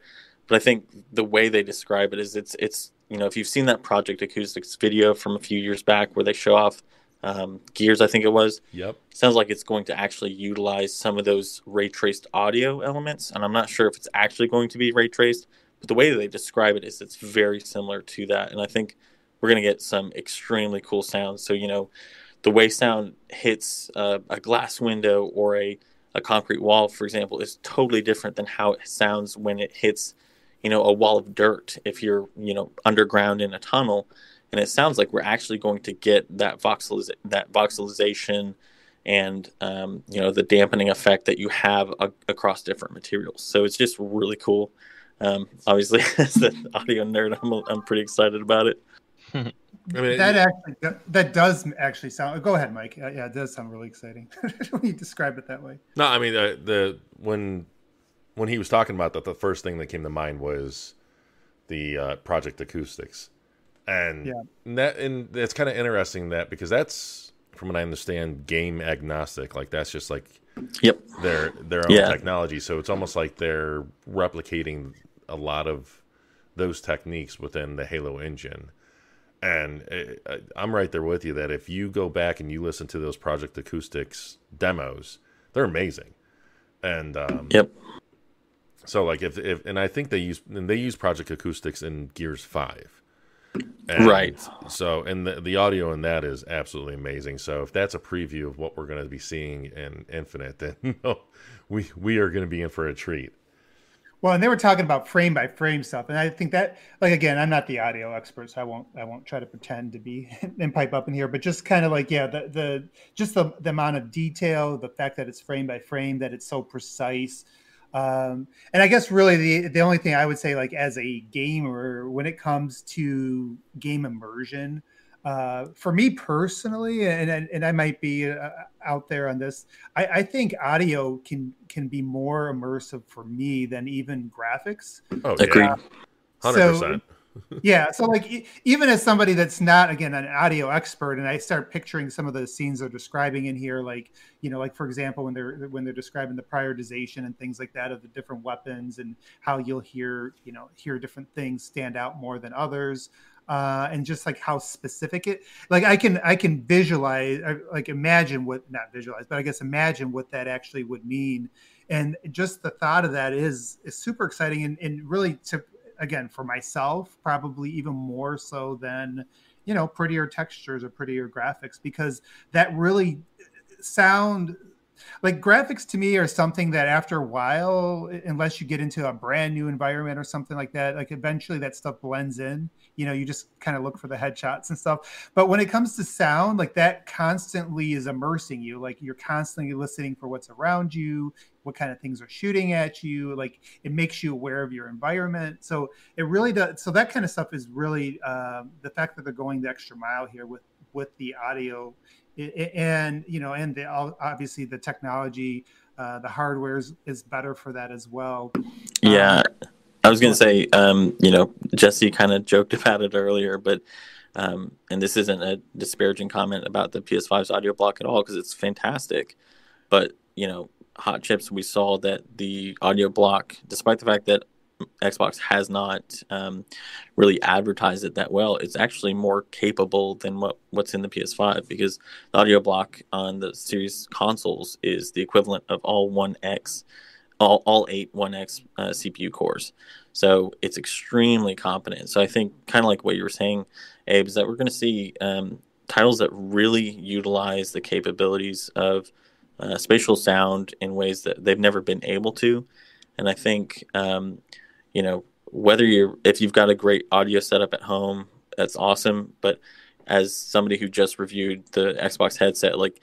but I think the way they describe it is it's it's you know if you've seen that Project Acoustics video from a few years back where they show off um, Gears, I think it was. Yep. Sounds like it's going to actually utilize some of those ray traced audio elements, and I'm not sure if it's actually going to be ray traced, but the way they describe it is it's very similar to that, and I think we're going to get some extremely cool sounds. So you know, the way sound hits uh, a glass window or a a concrete wall, for example, is totally different than how it sounds when it hits, you know, a wall of dirt. If you're, you know, underground in a tunnel, and it sounds like we're actually going to get that voxeliz- that voxelization and um, you know the dampening effect that you have a- across different materials. So it's just really cool. Um, obviously, as an audio nerd, I'm I'm pretty excited about it. I mean, that actually that does actually sound. Go ahead, Mike. Yeah, it does sound really exciting when you describe it that way. No, I mean uh, the when when he was talking about that, the first thing that came to mind was the uh, Project Acoustics, and yeah. and that and it's kind of interesting that because that's from what I understand, game agnostic. Like that's just like yep their their own yeah. technology. So it's almost like they're replicating a lot of those techniques within the Halo engine and it, uh, I'm right there with you that if you go back and you listen to those Project Acoustics demos, they're amazing. And um, yep. So like if if and I think they use and they use Project Acoustics in Gears Five. And right. So and the the audio in that is absolutely amazing. So if that's a preview of what we're going to be seeing in Infinite, then we we are going to be in for a treat. Well, and they were talking about frame by frame stuff, and I think that, like, again, I'm not the audio expert, so I won't, I won't try to pretend to be and pipe up in here, but just kind of like, yeah, the, the, just the, the amount of detail, the fact that it's frame by frame, that it's so precise, um, and I guess really the the only thing I would say, like, as a gamer, when it comes to game immersion, uh, for me personally, and, and, and I might be uh, out there on this, I, I, think audio can can be more immersive for me than even graphics. Oh, yeah. hundred percent. yeah, so like even as somebody that's not again an audio expert, and I start picturing some of the scenes they're describing in here, like you know, like for example, when they're when they're describing the prioritization and things like that of the different weapons and how you'll hear you know hear different things stand out more than others uh, and just like how specific it like i can i can visualize like imagine what not visualize but i guess imagine what that actually would mean. And just the thought of that is is super exciting and, and really to again for myself probably even more so than you know prettier textures or prettier graphics because that really sound like graphics to me are something that after a while unless you get into a brand new environment or something like that like eventually that stuff blends in you know you just kind of look for the headshots and stuff. But when it comes to sound like that constantly is immersing you like you're constantly listening for what's around you what kind of things are shooting at you like it makes you aware of your environment. So it really does so that kind of stuff is really uh, the fact that they're going the extra mile here with with the audio and you know and the, obviously the technology uh, the hardware is, is better for that as well. Yeah, um, I was going to say, um, you know, Jesse kind of joked about it earlier, but um, and this isn't a disparaging comment about the PS5's audio block at all because it's fantastic. But you know, hot chips, we saw that the audio block, despite the fact that Xbox has not um, really advertised it that well. It's actually more capable than what, what's in the PS5 because the audio block on the series consoles is the equivalent of all 1X, all, all eight 1X uh, CPU cores. So it's extremely competent. So I think, kind of like what you were saying, Abe, is that we're going to see um, titles that really utilize the capabilities of uh, spatial sound in ways that they've never been able to. And I think um, you know whether you're if you've got a great audio setup at home that's awesome but as somebody who just reviewed the xbox headset like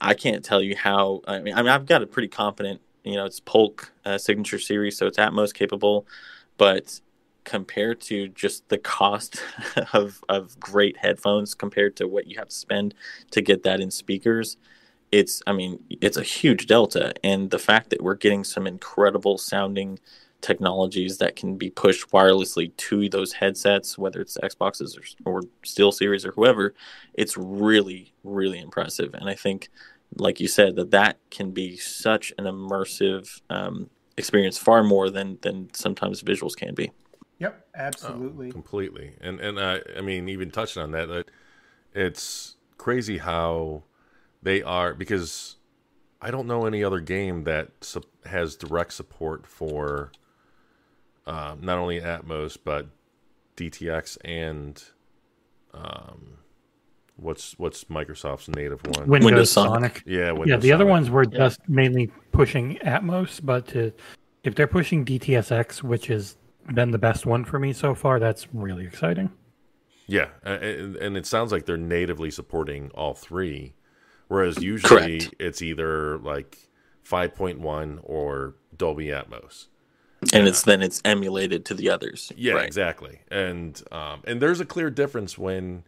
i can't tell you how i mean, I mean i've got a pretty competent you know it's polk uh, signature series so it's Atmos capable but compared to just the cost of, of great headphones compared to what you have to spend to get that in speakers it's i mean it's a huge delta and the fact that we're getting some incredible sounding technologies that can be pushed wirelessly to those headsets, whether it's Xboxes or, or Steel Series or whoever, it's really, really impressive. And I think, like you said, that that can be such an immersive um, experience, far more than than sometimes visuals can be. Yep, absolutely, oh, completely. And and uh, I mean, even touching on that, that it's crazy how they are because I don't know any other game that su- has direct support for um, not only Atmos but DTSX and um, what's what's Microsoft's native one? Windows, Windows Sonic. Sonic. Yeah, Windows yeah. The Sonic. other ones were yeah. just mainly pushing Atmos, but to, if they're pushing DTSX, which has been the best one for me so far, that's really exciting. Yeah, and, and it sounds like they're natively supporting all three, whereas usually Correct. it's either like 5.1 or Dolby Atmos and it's then it's emulated to the others. Yeah, right. exactly. And um, and there's a clear difference when,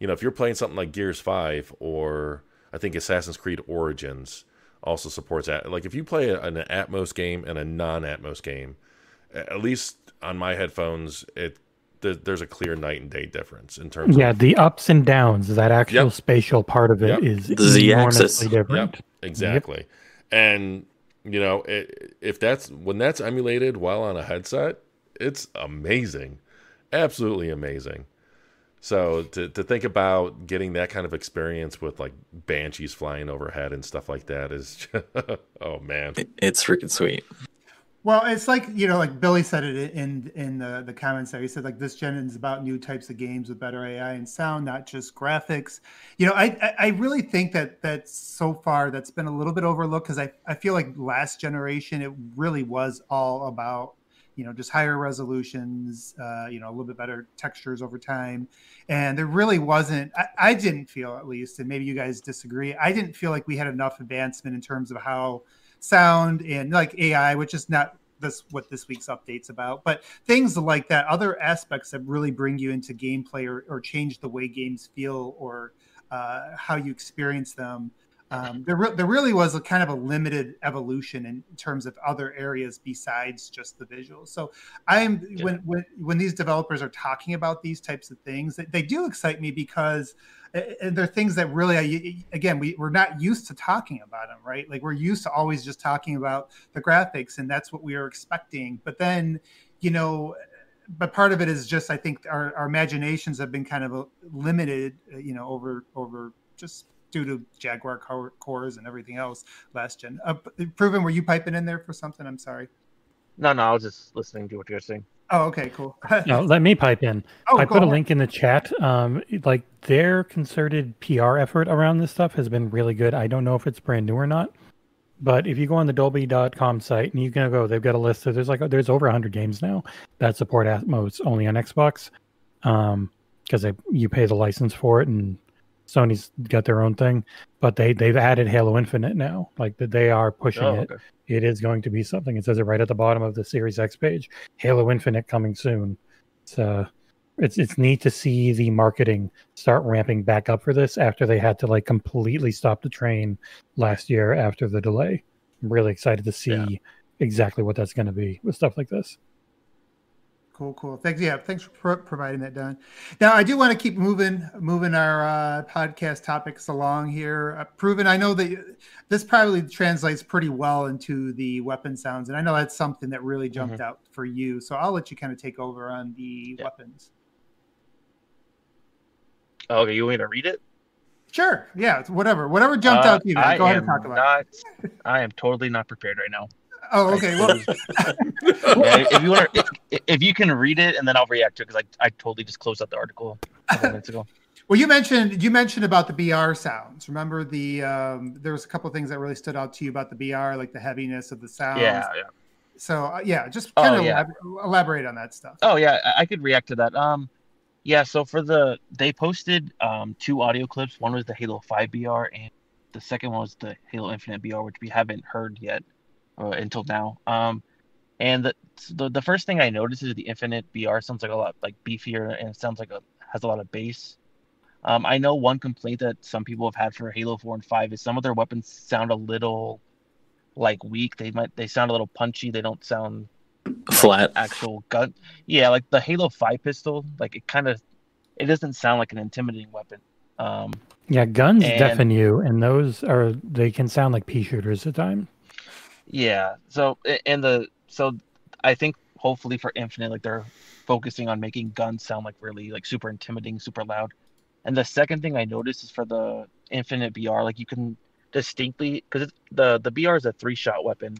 you know, if you're playing something like Gears Five or I think Assassin's Creed Origins also supports that. Like if you play an Atmos game and a non-Atmos game, at least on my headphones, it there's a clear night and day difference in terms. Yeah, of, the ups and downs. That actual yep. spatial part of it yep. is the Z-axis different. Yep, exactly. Yep. And you know, it, if that's when that's emulated while on a headset, it's amazing, absolutely amazing. So to to think about getting that kind of experience with like banshees flying overhead and stuff like that is, just, oh man, it's freaking sweet. Well, it's like you know, like Billy said it in in the the comments there. He said like this gen is about new types of games with better AI and sound, not just graphics. You know, I I really think that that so far that's been a little bit overlooked because I I feel like last generation it really was all about you know just higher resolutions, uh, you know, a little bit better textures over time, and there really wasn't. I, I didn't feel at least, and maybe you guys disagree. I didn't feel like we had enough advancement in terms of how sound and like AI, which is not this what this week's updates about, but things like that, other aspects that really bring you into gameplay or, or change the way games feel or uh, how you experience them. Um, there, re- there really was a kind of a limited evolution in terms of other areas besides just the visuals. So I'm yeah. when when when these developers are talking about these types of things, they, they do excite me because and they're things that really again we, we're not used to talking about them right like we're used to always just talking about the graphics and that's what we are expecting but then you know but part of it is just i think our, our imaginations have been kind of uh, limited uh, you know over over just due to jaguar cores and everything else last gen uh, proven were you piping in there for something i'm sorry no no i was just listening to what you're saying Oh, okay, cool. no, let me pipe in. Oh, I put ahead. a link in the chat. Um, like their concerted PR effort around this stuff has been really good. I don't know if it's brand new or not, but if you go on the Dolby.com site and you can go, they've got a list. Of, there's like there's over 100 games now that support Atmos only on Xbox, um, because they you pay the license for it and Sony's got their own thing, but they they've added Halo Infinite now. Like that they are pushing oh, okay. it it is going to be something. It says it right at the bottom of the Series X page. Halo Infinite coming soon. Uh, it's it's neat to see the marketing start ramping back up for this after they had to like completely stop the train last year after the delay. I'm really excited to see Yeah. exactly what that's going to be with stuff like this. Cool, cool. Thanks. Yeah, thanks for pro- providing that, Don. Now, I do want to keep moving, moving our uh, podcast topics along here. Uh, proven, I know that this probably translates pretty well into the weapon sounds, and I know that's something that really jumped out for you. So I'll let you kind of take over on the Yeah. weapons. Oh, okay, you want me to read it? Sure. Yeah. Whatever. Whatever jumped Uh, out to you. man. I Go ahead and talk about. it. I am totally not prepared right now. Oh, okay. Well, Yeah, if you want, if, if you can read it, and then I'll react to it because I, I totally just closed out the article a couple minutes ago. Well, you mentioned you mentioned about the BR sounds. Remember the um, there was a couple things that really stood out to you about the BR, like the heaviness of the sounds. Yeah, yeah. So uh, yeah, just Oh, kind of yeah. elab- elaborate on that stuff. Oh yeah, I, I could react to that. Um, yeah. So for the they posted um two audio clips. One was the Halo Five BR, and the second one was the Halo Infinite BR, which we haven't heard yet uh, until now. Um, and the, the the first thing I noticed is the Infinite BR sounds like a lot like beefier, and it sounds like a has a lot of bass. Um, I know one complaint that some people have had for Halo Four and Five is some of their weapons sound a little like weak. They might they sound a little punchy. They don't sound Flat. actual gun. Yeah, like the Halo Five pistol, like it kind of, it doesn't sound like an intimidating weapon. Um, Yeah, guns And- deafen you, and those are they can sound like pea shooters at times. Yeah. So and the so I think hopefully for Infinite, like they're focusing on making guns sound like really like super intimidating, super loud. And the second thing I noticed is for the Infinite BR, like you can distinctly because the the BR is a three shot weapon,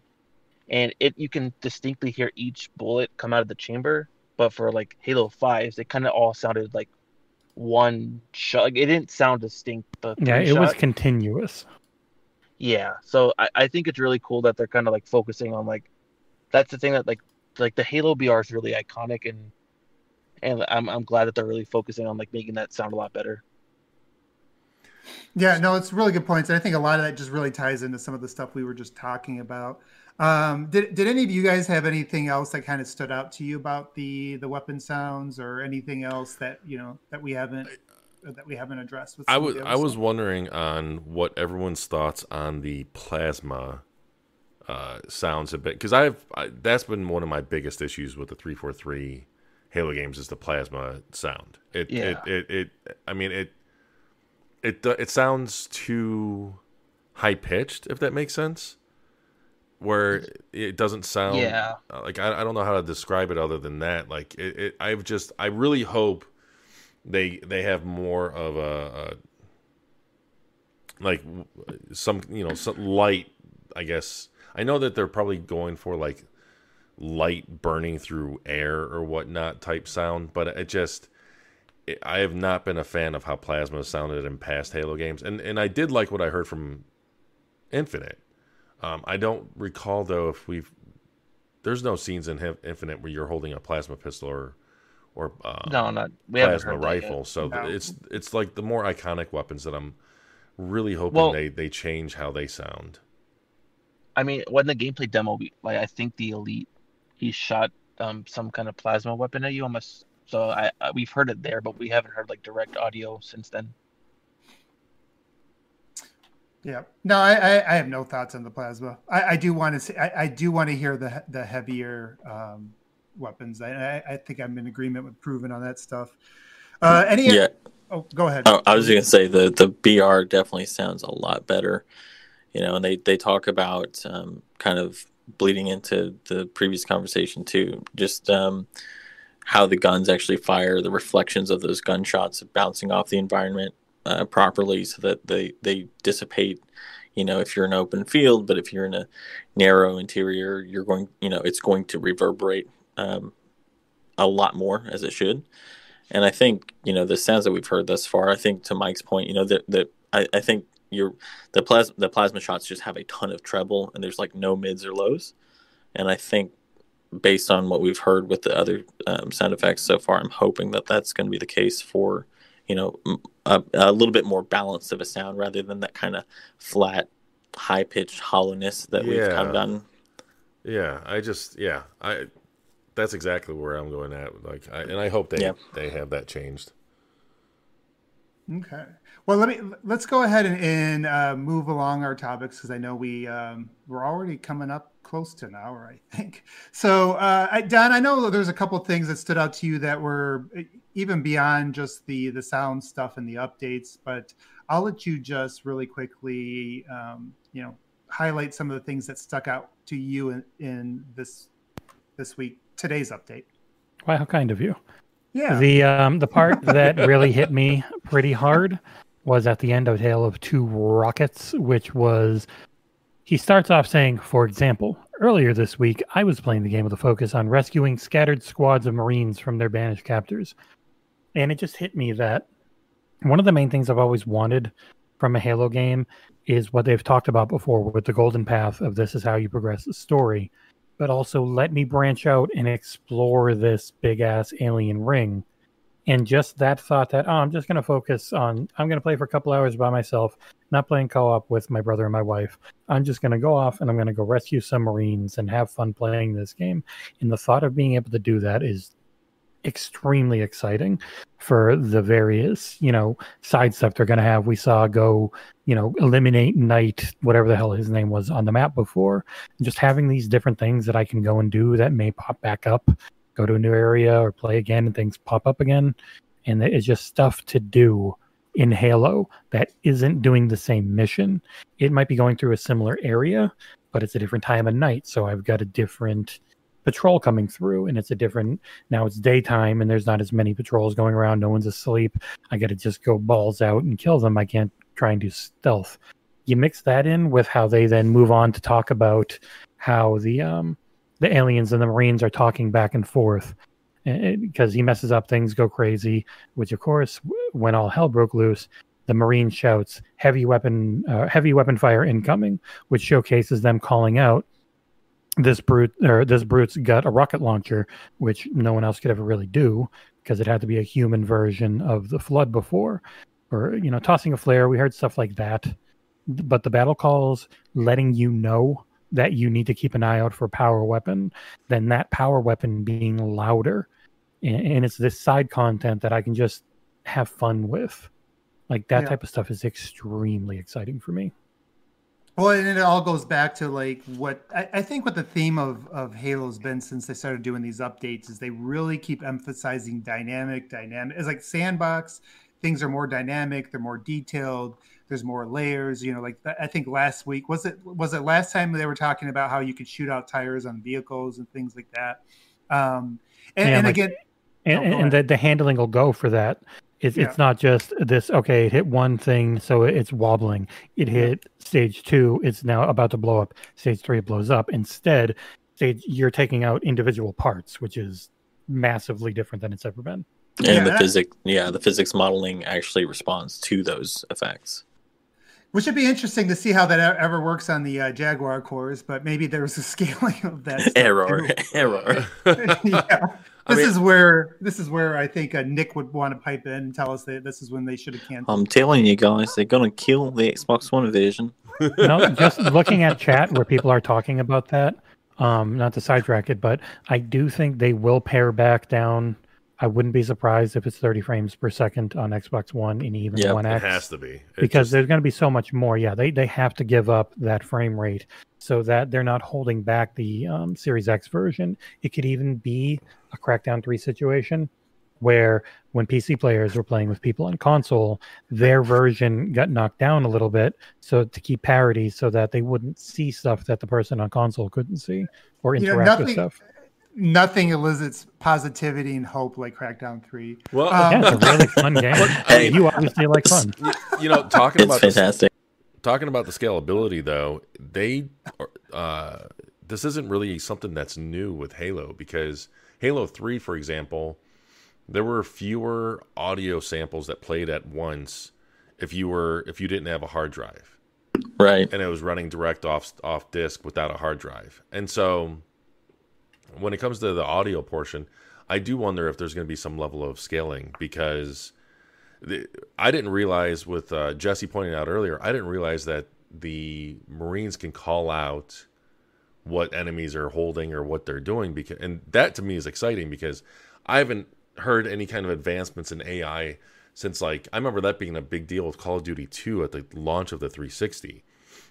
and it you can distinctly hear each bullet come out of the chamber. But for like Halo Fives, it kind of all sounded like one shot. Like it didn't sound distinct. Yeah, it was continuous. Yeah, so I, I think it's really cool that they're kind of like focusing on like that's the thing that like like the Halo BR is really iconic and and I'm I'm glad that they're really focusing on like making that sound a lot better. Yeah, no, it's really good points, and I think a lot of that just really ties into some of the stuff we were just talking about. Um, did did any of you guys have anything else that kind of stood out to you about the the weapon sounds, or anything else that you know that we haven't that we haven't addressed? With I was I was wondering on what everyone's thoughts on the plasma uh, sounds a bit because I've I, that's been one of my biggest issues with the three four three Halo games is the plasma sound. It Yeah. it, it it I mean it it do- it sounds too high pitched if that makes sense. Where it doesn't sound Yeah. like I, I don't know how to describe it other than that. Like it, it I've just I really hope they they have more of a, a like some you know some light i guess. I know that they're probably going for like light burning through air or whatnot type sound but it just it, i have not been a fan of how plasma sounded in past halo games. And and i did like what i heard from infinite. Um, i don't recall though if we've there's no scenes in infinite where you're holding a plasma pistol or or uh, No, not we plasma heard that yet. rifle. So No. it's it's like the more iconic weapons that I'm really hoping Well- they they change how they sound. I mean, when the gameplay demo, we, like I think the elite, he shot um some kind of plasma weapon at you. Almost. So I, I we've heard it there, but we haven't heard like direct audio since then. Yeah. No, I, I, I have no thoughts on the plasma. I, I do want to see. I, I do want to hear the the heavier um, weapons. I, I, think I'm in agreement with Proven on that stuff. Uh, any? Yeah. Oh, go ahead. Oh, I was going to say the the BR definitely sounds a lot better, you know, and they they talk about um, kind of bleeding into the previous conversation too, just um, how the guns actually fire, the reflections of those gunshots bouncing off the environment uh, properly, so that they they dissipate. You know, if you're in an open field, but if you're in a narrow interior, you're going, you know, it's going to reverberate um, a lot more as it should. And I think you know the sounds that we've heard thus far. I think to Mike's point, you know that that I, I think you're the plasma the plasma shots just have a ton of treble and there's like no mids or lows. And I think based on what we've heard with the other um, sound effects so far, I'm hoping that that's going to be the case for you know a little bit more balance of a sound rather than that kind of flat, high pitched hollowness that we've kind Yeah. of gotten. Yeah, I just yeah I that's exactly where I'm going at. Like, I, and I hope they Yeah. they have that changed. Okay. Well, let me let's go ahead and, and uh, move along our topics because I know we um, we're already coming up close to an hour, I think. So, uh, I, Don, I know there's a couple things that stood out to you that were even beyond just the the sound stuff and the updates, but I'll let you just really quickly, um, you know, highlight some of the things that stuck out to you in, in this this week today's update. Wow, how kind of you. Yeah. The um the part that really hit me pretty hard was at the end of Tale of Two Rockets, which was he starts off saying, for example, earlier this week I was playing the game with a focus on rescuing scattered squads of Marines from their banished captors. And it just hit me that one of the main things I've always wanted from a Halo game is what they've talked about before with the golden path of this is how you progress the story, but also let me branch out and explore this big ass alien ring. And just that thought that, oh, I'm just going to focus on, I'm going to play for a couple hours by myself, not playing co op with my brother and my wife. I'm just going to go off and I'm going to go rescue some Marines and have fun playing this game. And the thought of being able to do that is extremely exciting for the various you know side stuff they're going to have. We saw go you know eliminate knight whatever the hell his name was on the map before. And just having these different things that i can go and do that may pop back up go to a new area or play again and things pop up again. And it's just stuff to do in halo that isn't doing the same mission. It might be going through a similar area but it's a different time of night so i've got a different patrol coming through and it's a different now it's daytime and there's not as many patrols going around no one's asleep. I gotta just go balls out and kill them. I can't try and do stealth. You mix that in with how they then move on to talk about how the um the aliens and the marines are talking back and forth because he messes up things go crazy which of course when all hell broke loose the marine shouts heavy weapon uh, heavy weapon fire incoming which showcases them calling out this brute or this brute's got a rocket launcher, which no one else could ever really do because it had to be a human version of the flood before, or you know, tossing a flare. We heard stuff like that, but the battle calls letting you know that you need to keep an eye out for power weapon, then that power weapon being louder, and, and it's this side content that I can just have fun with. Like that yeah. type of stuff is extremely exciting for me. Well, and it all goes back to like what I, I, think what the theme of of Halo's been since they started doing these updates is they really keep emphasizing dynamic, dynamic. It's like sandbox. Things are more dynamic. They're more detailed. There's more layers. You know, like I think last week was it was it last time they were talking about how you could shoot out tires on vehicles and things like that. Um, and, yeah, and like, again, and, oh, and the, the handling will go for that. It's yeah. it's not just this. Okay, it hit one thing, so it's wobbling. It hit stage two. It's now about to blow up. Stage three it blows up. Instead, stage you're taking out individual parts, which is massively different than it's ever been. And yeah, the physics, yeah, the physics modeling actually responds to those effects. Which would be interesting to see how that ever works on the uh, Jaguar cores, but maybe there was a scaling of that. error, error. yeah this I mean, is where this is where I think uh, Nick would want to pipe in and tell us that this is when they should have canceled. I'm telling you guys, they're gonna kill the Xbox One version. no, just looking at chat where people are talking about that. Um, not to sidetrack it, but I do think they will pare back down. I wouldn't be surprised if it's 30 frames per second on Xbox One and even yep, One X. It has to be it because just... there's going to be so much more. Yeah, they they have to give up that frame rate so that they're not holding back the um, Series X version. It could even be a Crackdown 3 situation where when PC players were playing with people on console, their version got knocked down a little bit so to keep parity so that they wouldn't see stuff that the person on console couldn't see or interact you know, nothing, with stuff. Nothing elicits positivity and hope like Crackdown 3. Well, um, yeah, it's a really fun game. hey, you obviously like fun. You know, talking it's about fantastic. The, talking about the scalability though, they uh, this isn't really something that's new with Halo because – Halo 3, for example, there were fewer audio samples that played at once if you were if you didn't have a hard drive. Right. And it was running direct off off disk without a hard drive. And so when it comes to the audio portion, I do wonder if there's going to be some level of scaling because the, I didn't realize with uh, Jesse pointing out earlier, I didn't realize that the Marines can call out what enemies are holding or what they're doing because and that to me is exciting because I haven't heard any kind of advancements in AI since like I remember that being a big deal with Call of Duty 2 at the launch of the 360,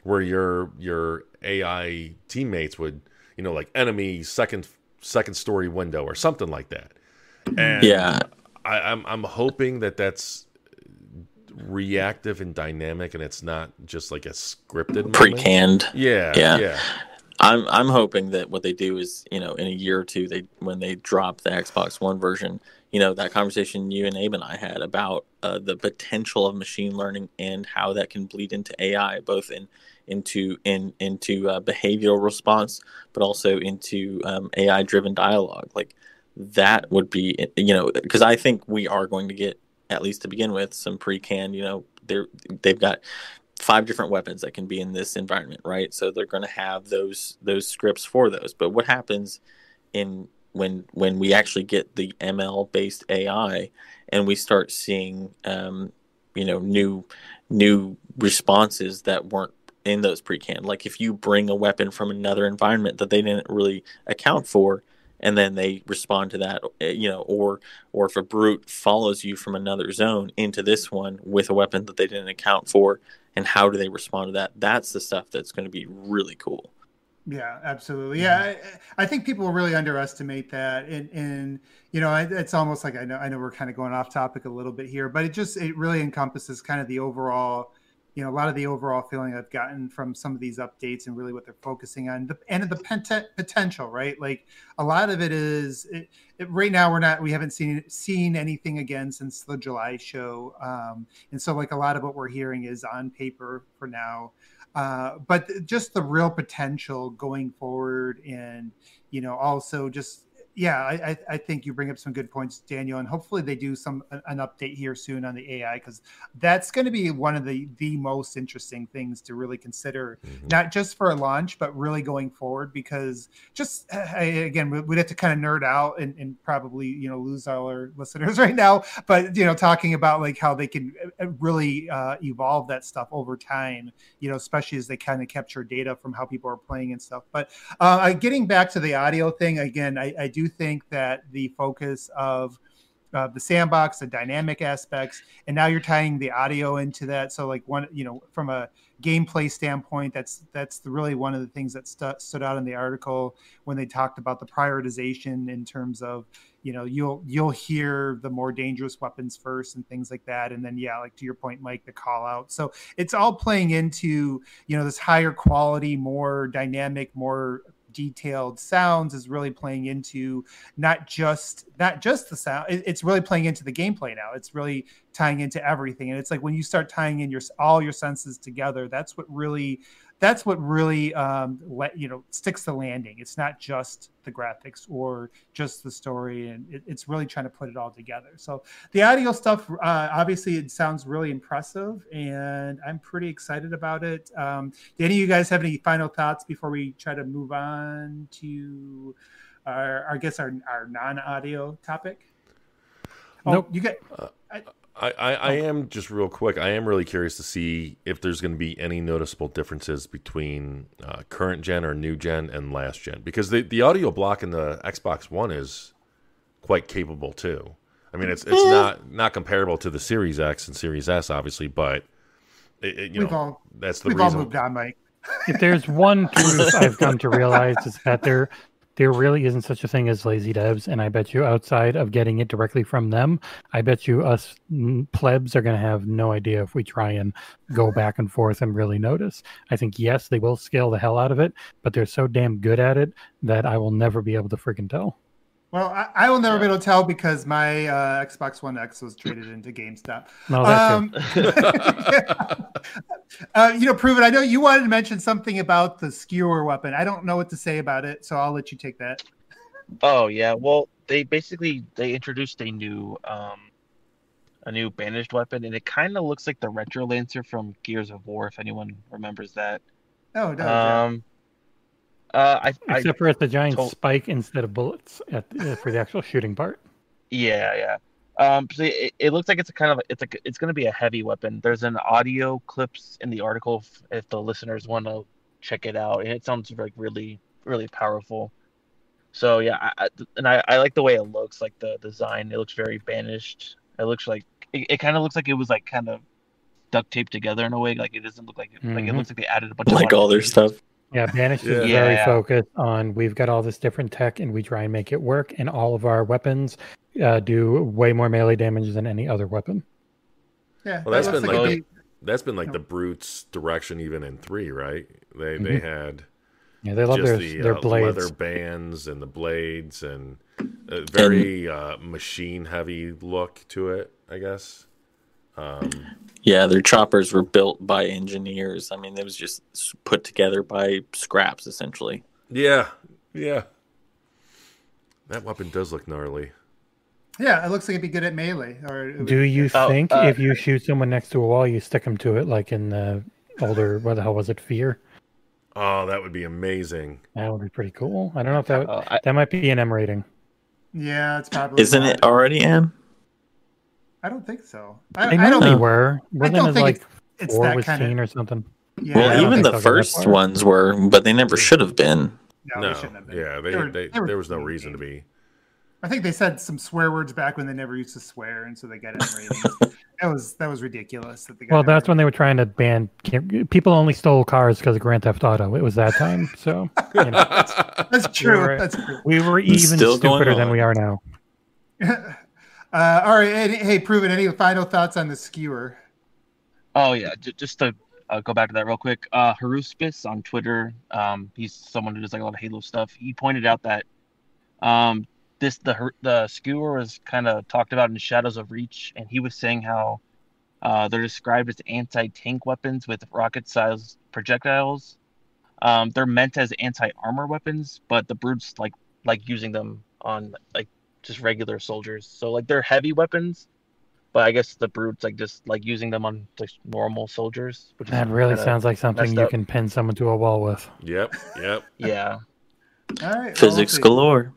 where your your AI teammates would you know like enemy second second story window or something like that. And Yeah. I, I'm I'm hoping that that's reactive and dynamic, and it's not just like a scripted. Pre-canned. Yeah, Yeah. yeah, I'm I'm hoping that what they do is, you know, in a year or two, they when they drop the Xbox One version, you know, that conversation you and Abe and I had about uh, the potential of machine learning and how that can bleed into AI, both in into in into uh, behavioral response, but also into um, AI driven dialogue. Like that would be, you know, because I think we are going to get at least to begin with some pre-canned. You know, they're they've got five different weapons that can be in this environment, right? So they're going to have those those scripts for those. But what happens in when when we actually get the ML based AI and we start seeing um, you know new new responses that weren't in those pre-canned. Like if you bring a weapon from another environment that they didn't really account for, and then they respond to that, eh, you know, or or if a brute follows you from another zone into this one with a weapon that they didn't account for, and how do they respond to that? That's the stuff that's going to be really cool. Yeah, absolutely. Yeah, I, I think people really underestimate that, and and you know, it's almost like I know I know we're kind of going off topic a little bit here, but it just it really encompasses kind of the overall, you know, a lot of the overall feeling I've gotten from some of these updates and really what they're focusing on, the, and the potential, right? Like a lot of it is it, it, right now we're not we haven't seen seen anything again since the July show, um, and so like a lot of what we're hearing is on paper for now uh, but just the real potential going forward and you know also just yeah I, I- think you bring up some good points daniel and hopefully they do some an update here soon on the ai because that's going to be one of the the most interesting things to really consider Mhm. not just for a launch but really going forward because just I, again we- we'd have to kind of nerd out and, and probably you know lose all our listeners right now but you know talking about like how they can uh, really uh, evolve that stuff over time you know, especially as they kind of capture data from how people are playing and stuff. But uh, getting back to the audio thing again, I, I do think that the focus of uh, the sandbox, the dynamic aspects, and now you're tying the audio into that. So, like one, you know, from a gameplay standpoint, that's that's the, really one of the things that stood out in the article when they talked about the prioritization in terms of you know you'll you'll hear the more dangerous weapons first and things like that and then yeah like to your point mike the call out so it's all playing into you know this higher quality more dynamic more detailed sounds is really playing into not just not just the sound it- it's really playing into the gameplay now. It's really tying into everything. And it's like when you start tying in your all your senses together that's what really that's what really um let you know sticks the landing. It's not just the graphics or just the story and it, it's really trying to put it all together. So the audio stuff uh, obviously it sounds really impressive and i'm pretty excited about it. Um, do any of you guys have any final thoughts before we try to move on to our i guess our, our non-audio topic? Oh Nope. you got I, I, I am just real quick. I am really curious to see if there's going to be any noticeable differences between uh, current gen or new gen and last gen because the, the audio block in the Xbox One is quite capable too. I mean, it's it's not not comparable to the Series X and Series S, obviously, but it, it- you we've know all that's the we've all moved on mike if there's one truth I've come to realize is that there there really isn't such a thing as lazy devs, and I bet you outside of getting it directly from them, I bet you us mm, plebs are going to have no idea if we try and go back and forth and really notice. I think yes, they will scale the hell out of it, but they're so damn good at it that I will never be able to freaking tell. Well i, I will never be able to tell because my uh, xbox one x was traded into gamestop No, that's Um, uh, you know, Proven. I know you wanted to mention something about the skewer weapon. I don't know what to say about it, so I'll let you take that. Oh yeah, well they basically they introduced a new um a new Banished weapon and it kind of looks like the retro lancer from Gears of War if anyone remembers that. Oh no, yeah. Um uh I, I Except for at the giant told- spike instead of bullets at uh, for the actual shooting part. yeah, yeah. Um so it, it looks like it's a kind of it's a it's going to be a heavy weapon. There's an audio clips in the article if, if the listeners want to check it out and it sounds like really really powerful. So yeah, I, I, and I, I like the way it looks, like the design. It looks very banished. It looks like it, it kind of looks like it was like kind of duct taped together in a way. Like it doesn't look like like it Mhm. looks like they added a bunch like of all their stuff. Yeah, Banished Yeah. is very Yeah. focused on we've got all this different tech and we try and make it work, and all of our weapons uh, do way more melee damage than any other weapon. Yeah, Well, that's that looks been like like it'd be- That's been like No. the brutes direction even in three, right? They they Mhm. had Yeah, they love just their the their uh, blades. leather bands and the blades and a very uh, machine heavy look to it, I guess. Um, Yeah, their choppers were built by engineers. I mean, it was just put together by scraps essentially. yeah, yeah. That weapon does look gnarly. yeah, it looks like it'd be good at melee. Or it would- Do you Oh, think uh, if you shoot someone next to a wall, you stick them to it like in the older what the hell was it, Fear? Oh, that would be amazing. That would be pretty cool. I don't know if that Uh, I, that might be an M rating. Yeah, it's probably. Isn't not. it already M? I don't think so. I, They I don't normally think were. Wasn't don't it think like it's four that was kind seen of. or something? Yeah, well, even the they'll go that first ones were, but they never should have been. no, No, they shouldn't have been. yeah, they, They were- they, they were there was no reason to be. I think they said some swear words back when they never used to swear, and so they got it ratings. that was that was ridiculous. That Well, that's when they were trying to ban people only stole cars because of Grand Theft Auto. It was that time, so you know, That's true. were- That's true. we were even stupider than we are now. uh, all right, hey, hey, proven. Any final thoughts on the skewer? Oh yeah, just to uh, go back to that real quick. Uh, Haruspis on Twitter, um, he's someone who does like a lot of Halo stuff. He pointed out that um, this the the skewer was kind of talked about in Shadows of Reach, and he was saying how uh, they're described as anti-tank weapons with rocket-sized projectiles. Um, they're meant as anti-armor weapons, but the brutes like like using them on like just regular soldiers. So like they're heavy weapons, but I guess the brutes like just like using them on like normal soldiers. Which That is really sounds like something you up. can pin someone to a wall with. Yep, yep. Yeah. All right, Physics we'll galore.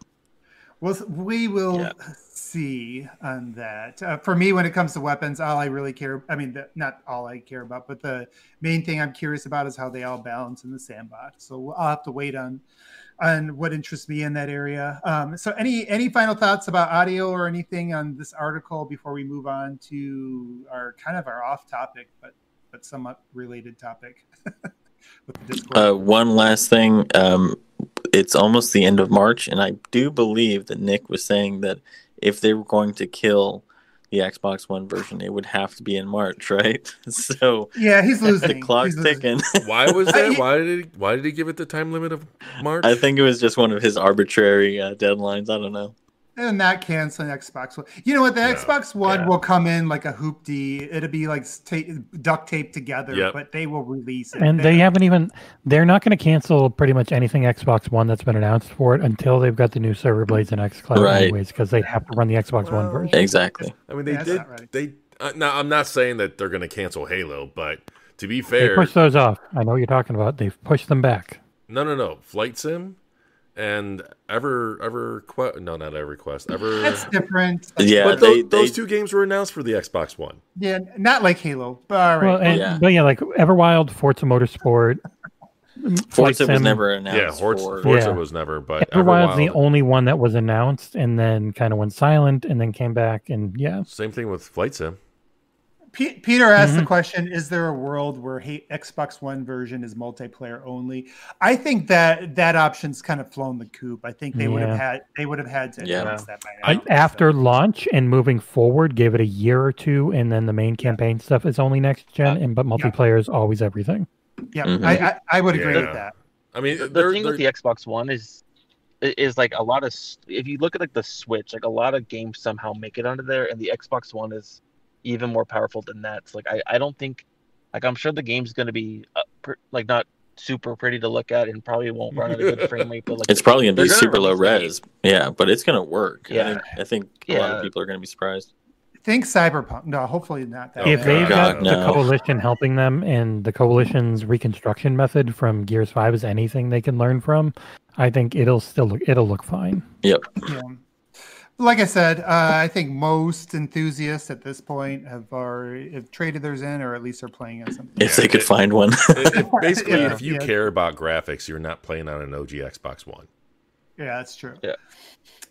Well, we will Yeah. See on that. Uh, for me, when it comes to weapons, all I really care, I mean, the, not all I care about, but the main thing I'm curious about is how they all balance in the sandbox. So I'll have to wait on on what interests me in that area. Um, so any any final thoughts about audio or anything on this article before we move on to our kind of our off topic, but but somewhat related topic. Uh, one last thing. Um, it's almost the end of March, and I do believe that Nick was saying that if they were going to kill the Xbox One version, it would have to be in March, right? So yeah, he's losing. the losing. clock's He's losing. ticking. Why was that? Why did he, why did he give it the time limit of March? I think it was just one of his arbitrary uh, deadlines. I don't know. And not canceling Xbox One. You know what? The No. Xbox One Yeah. will come in like a hoopty. It'll be like ta- duct taped together, Yep. but they will release it. And they haven't even, they're not going to cancel pretty much anything Xbox One that's been announced for it until they've got the new server blades and xCloud, Right. anyways, because they have to run the Xbox One Well, version. Exactly. I mean, they Yeah, did. right. They uh, now. I'm not saying that they're going to cancel Halo, but to be They fair, pushed those off. I know what you're talking about. They've pushed them back. no, no, no. Flight Sim and Ever Ever Quest. No, not Ever Quest. Ever. That's different. Yeah, but they, those, those two games were announced for the Xbox One. Yeah, not like Halo. But all right. Well, and, Yeah. but yeah, like Everwild, Forza Motorsport, Flight Forza was never announced. yeah, Forza, for, Forza Yeah. was never, but Everwild's the only one that was announced and then kind of went silent and then came back. And yeah, Same thing with Flight Sim. P- Peter asked the Mhm. question: Is there a world where hey, Xbox One version is multiplayer only? I think that that option's kind of flown the coop. I think they would have had they would have had to Yeah. announce that by I, now. after launch and moving forward, give it a year or two, and then the main campaign stuff is only next gen, and but multiplayer is always everything. yeah, Mhm. I, I I would agree Yeah. with that. I mean, the they're- thing with the Xbox One is is like a lot of if you look at like the Switch, like a lot of games somehow make it onto there, and the Xbox One is even more powerful than that. So like I I don't think like I'm sure the game's gonna be uh, pr- like not super pretty to look at and probably won't run at a good frame rate, but like It's probably gonna be super low release res. Yeah, but it's gonna work. I think, I think a lot of people are gonna be surprised. Think Cyberpunk. No, hopefully not that. If bad. they've God, got no. the coalition helping them, and the coalition's reconstruction method from Gears Five is anything they can learn from, I think it'll still look, it'll look fine. Yeah. Like I said, uh, I think most enthusiasts at this point have already have traded theirs in, or at least are playing on something. If Yeah, they could it- find one. it- it- basically, Yeah, if you yeah. care about graphics, you're not playing on an OG Xbox One. Yeah, that's true. Yeah.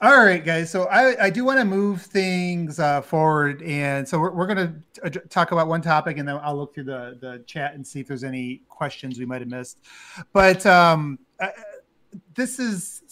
All right, guys. So I, I do want to move things uh, forward, and so we're, we're going to talk about one topic, and then I'll look through the the chat and see if there's any questions we might have missed. But um, I, this is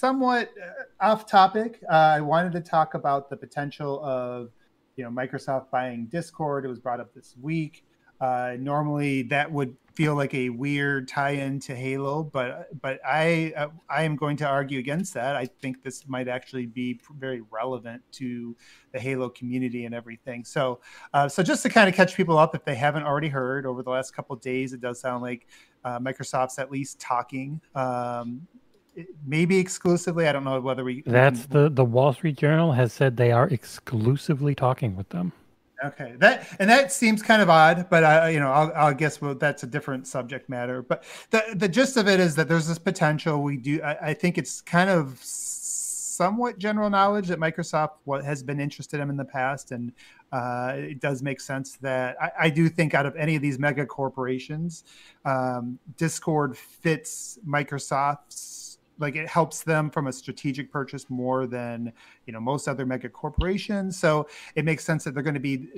somewhat uh, off topic. Uh, I wanted to talk about the potential of you know Microsoft buying Discord. It was brought up this week. Uh, normally, that would feel like a weird tie-in to Halo, but but I uh, I am going to argue against that. I think this might actually be very relevant to the Halo community and everything. So uh, so just to kind of catch people up if they haven't already heard over the last couple days, it does sound like uh, Microsoft's at least talking. Um, maybe exclusively. I don't know whether we. That's the the Wall Street Journal has said they are exclusively talking with them. Okay, that and that seems kind of odd, but I, you know, I'll, I'll guess well, that's a different subject matter. But the the gist of it is that there's this potential. We do. I, I think it's kind of somewhat general knowledge that Microsoft what has been interested in in the past, and uh, it does make sense that I, I, do think out of any of these mega corporations, um, Discord fits Microsoft's like it helps them from a strategic purchase more than you know most other mega corporations so it makes sense that they're going to be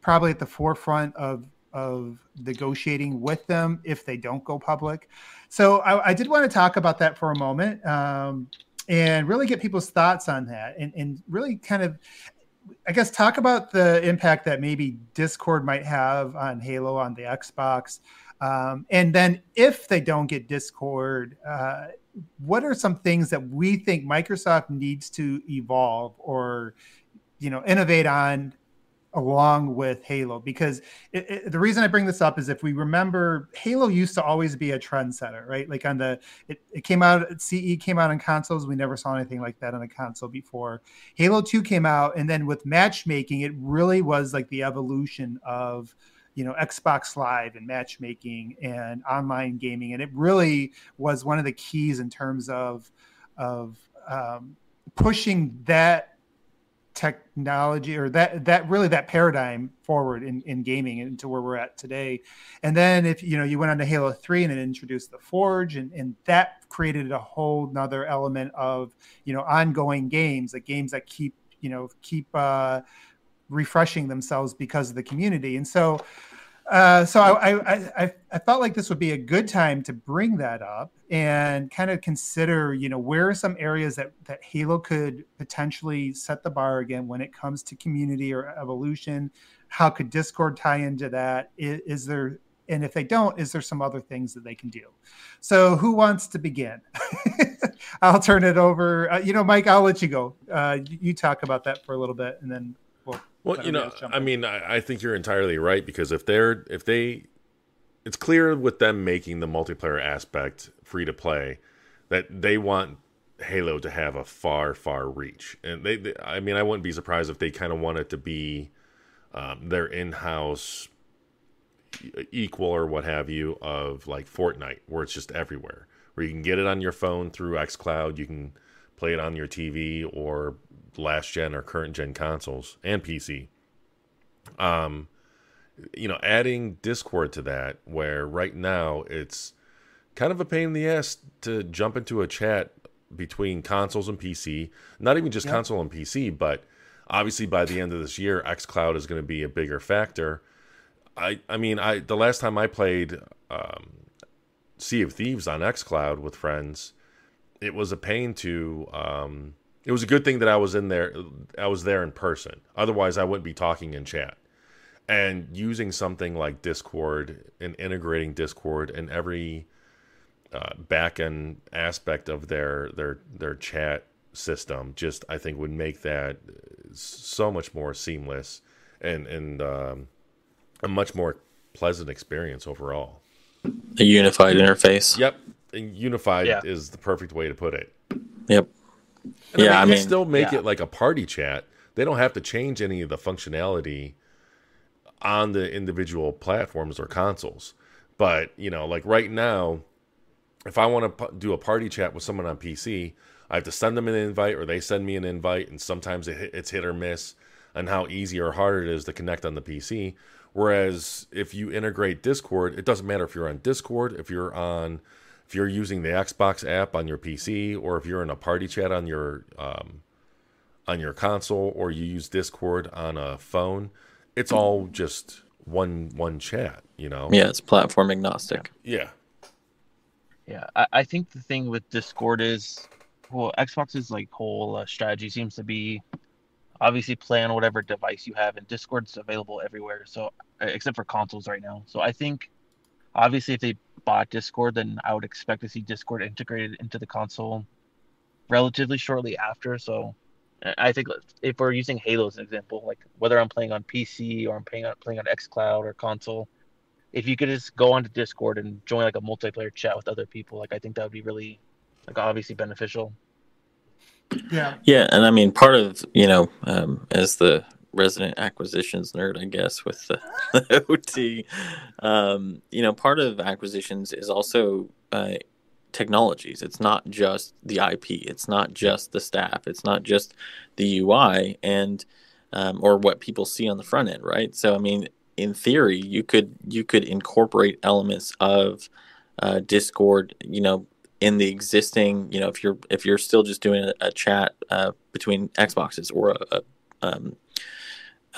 probably at the forefront of of negotiating with them if they don't go public so i, I did want to talk about that for a moment um, and really get people's thoughts on that and, and really kind of I guess talk about the impact that maybe Discord might have on Halo on the Xbox. Um, and then if they don't get Discord, uh, what are some things that we think Microsoft needs to evolve or you know innovate on along with Halo because it, it, the reason I bring this up is if we remember Halo used to always be a trendsetter, right? Like on the it, it came out CE came out on consoles, we never saw anything like that on a console before. Halo 2 came out and then with matchmaking it really was like the evolution of you know Xbox Live and matchmaking and online gaming, and it really was one of the keys in terms of of um, pushing that technology or that that really that paradigm forward in, in gaming into where we're at today. And then if you know you went on to halo 3 and it introduced the forge and, and that created a whole nother element of you know ongoing games like games that keep you know keep uh refreshing themselves because of the community and so uh, so I, I, I felt like this would be a good time to bring that up and kind of consider, you know, where are some areas that, that Halo could potentially set the bar again when it comes to community or evolution? How could Discord tie into that? Is, is there, and if they don't, is there some other things that they can do? So who wants to begin? I'll turn it over. Uh, you know, Mike, I'll let you go. Uh, you talk about that for a little bit, and then well, you know, I mean, I, I think you're entirely right because if they're if they, it's clear with them making the multiplayer aspect free to play that they want Halo to have a far far reach, and they, they I mean, I wouldn't be surprised if they kind of want it to be um, their in-house equal or what have you of like Fortnite, where it's just everywhere, where you can get it on your phone through XCloud, you can play it on your TV or last gen or current gen consoles and PC. Um, you know, adding Discord to that, where right now it's kind of a pain in the ass to jump into a chat between consoles and PC. Not even just yep. console and PC, but obviously by the end of this year, XCloud is going to be a bigger factor. I, I mean, I the last time I played um, Sea of Thieves on XCloud with friends, it was a pain to um, it was a good thing that I was in there. I was there in person. Otherwise, I wouldn't be talking in chat. And using something like Discord and integrating Discord in every uh, back end aspect of their their their chat system, just I think would make that so much more seamless and and um, a much more pleasant experience overall. A unified interface. Yep, and unified yeah. is the perfect way to put it. Yep. And yeah, I mean, still make yeah. it like a party chat. They don't have to change any of the functionality on the individual platforms or consoles. But you know, like right now, if I want to do a party chat with someone on PC, I have to send them an invite, or they send me an invite, and sometimes it's hit or miss on how easy or hard it is to connect on the PC. Whereas if you integrate Discord, it doesn't matter if you're on Discord, if you're on if you're using the Xbox app on your PC, or if you're in a party chat on your um, on your console, or you use Discord on a phone, it's all just one one chat. You know. Yeah, it's platform agnostic. Yeah. Yeah, I, I think the thing with Discord is, well, Xbox's like whole uh, strategy seems to be, obviously play on whatever device you have, and Discord's available everywhere. So except for consoles right now. So I think, obviously, if they bought Discord, then I would expect to see Discord integrated into the console relatively shortly after. So I think if we're using Halo as an example, like whether I'm playing on PC or I'm playing on playing on XCloud or console, if you could just go onto Discord and join like a multiplayer chat with other people, like I think that would be really like obviously beneficial. Yeah. Yeah, and I mean part of you know um, as the resident acquisitions nerd, I guess, with the, the OT, um, you know, part of acquisitions is also uh, technologies. It's not just the IP. It's not just the staff. It's not just the UI and um, or what people see on the front end, right? So I mean, in theory, you could you could incorporate elements of uh, Discord, you know, in the existing, you know, if you're if you're still just doing a, a chat uh, between Xboxes or a, a, um,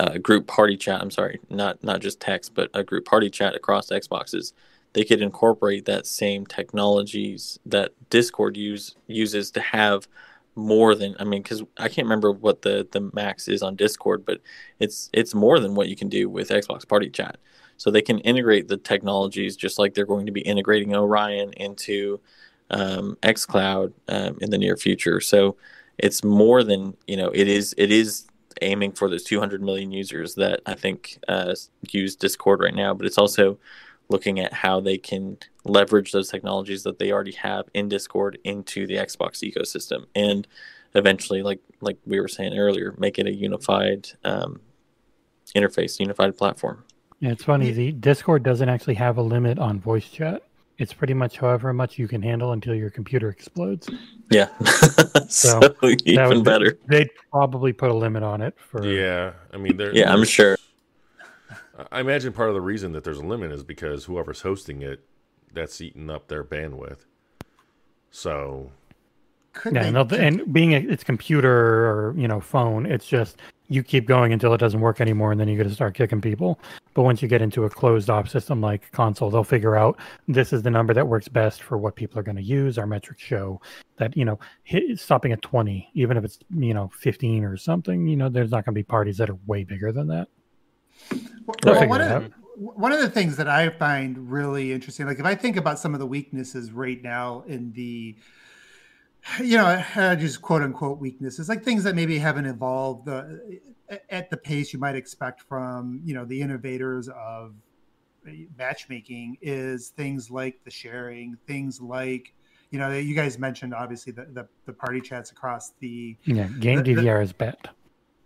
a, group party chat. I'm sorry, not not just text, but a group party chat across Xboxes. They could incorporate that same technologies that Discord use uses to have more than I mean, because I can't remember what the the max is on Discord, but it's it's more than what you can do with Xbox Party Chat. So they can integrate the technologies just like they're going to be integrating Orion into um, XCloud um, in the near future. So it's more than you know. It is it is aiming for those 200 million users that I think uh, use Discord right now, but it's also looking at how they can leverage those technologies that they already have in Discord into the Xbox ecosystem, and eventually, like like we were saying earlier, make it a unified um, interface, unified platform. Yeah, it's funny. The Discord doesn't actually have a limit on voice chat. It's pretty much however much you can handle until your computer explodes. Yeah, so, so even would, better. They'd probably put a limit on it for. Yeah, I mean, yeah, I'm sure. I imagine part of the reason that there's a limit is because whoever's hosting it, that's eating up their bandwidth. So, Could yeah, and, and being a, it's computer or you know phone, it's just you keep going until it doesn't work anymore, and then you got to start kicking people. But once you get into a closed off system like console, they'll figure out this is the number that works best for what people are going to use. Our metrics show that you know hit, stopping at twenty, even if it's you know fifteen or something, you know there's not going to be parties that are way bigger than that. Well, one, of, one of the things that I find really interesting, like if I think about some of the weaknesses right now in the, you know, just quote unquote weaknesses, like things that maybe haven't evolved uh, at the pace you might expect from, you know, the innovators of matchmaking is things like the sharing, things like, you know, you guys mentioned obviously the, the, the party chats across the yeah game the, DVR the, is bad.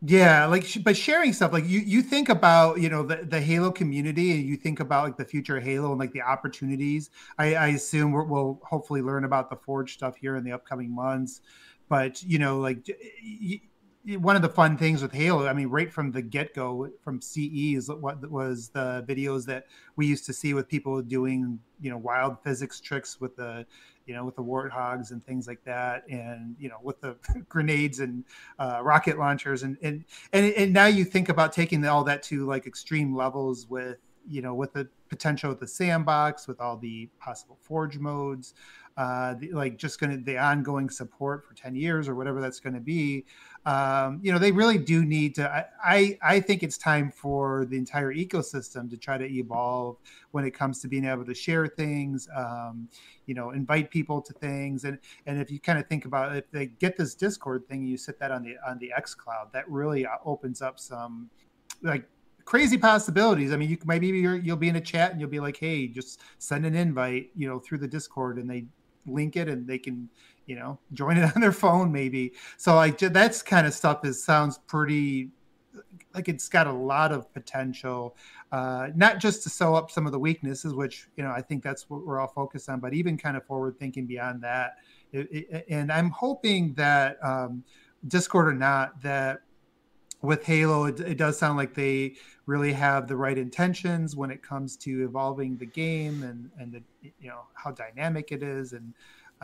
Yeah, like but sharing stuff like you you think about you know the, the Halo community and you think about like the future Halo and like the opportunities. I, I assume we will hopefully learn about the Forge stuff here in the upcoming months, but you know like one of the fun things with Halo, I mean, right from the get go, from CE is what was the videos that we used to see with people doing, you know, wild physics tricks with the you know, with the warthogs and things like that, and you know, with the grenades and uh, rocket launchers, and and and and now you think about taking all that to like extreme levels with you know, with the potential of the sandbox, with all the possible forge modes, uh, the, like just going to the ongoing support for 10 years or whatever that's going to be um, you know they really do need to I, I, I think it's time for the entire ecosystem to try to evolve when it comes to being able to share things um, you know invite people to things and and if you kind of think about if they get this discord thing you set that on the on the x cloud that really uh, opens up some like crazy possibilities. I mean, you maybe you will be in a chat and you'll be like, "Hey, just send an invite," you know, through the Discord, and they link it and they can you know join it on their phone maybe. So like that's kind of stuff is sounds pretty like it's got a lot of potential uh, not just to sew up some of the weaknesses which you know i think that's what we're all focused on but even kind of forward thinking beyond that. It, it, and i'm hoping that um, discord or not that with Halo, it, it, does sound like they really have the right intentions when it comes to evolving the game and and the, you know how dynamic it is and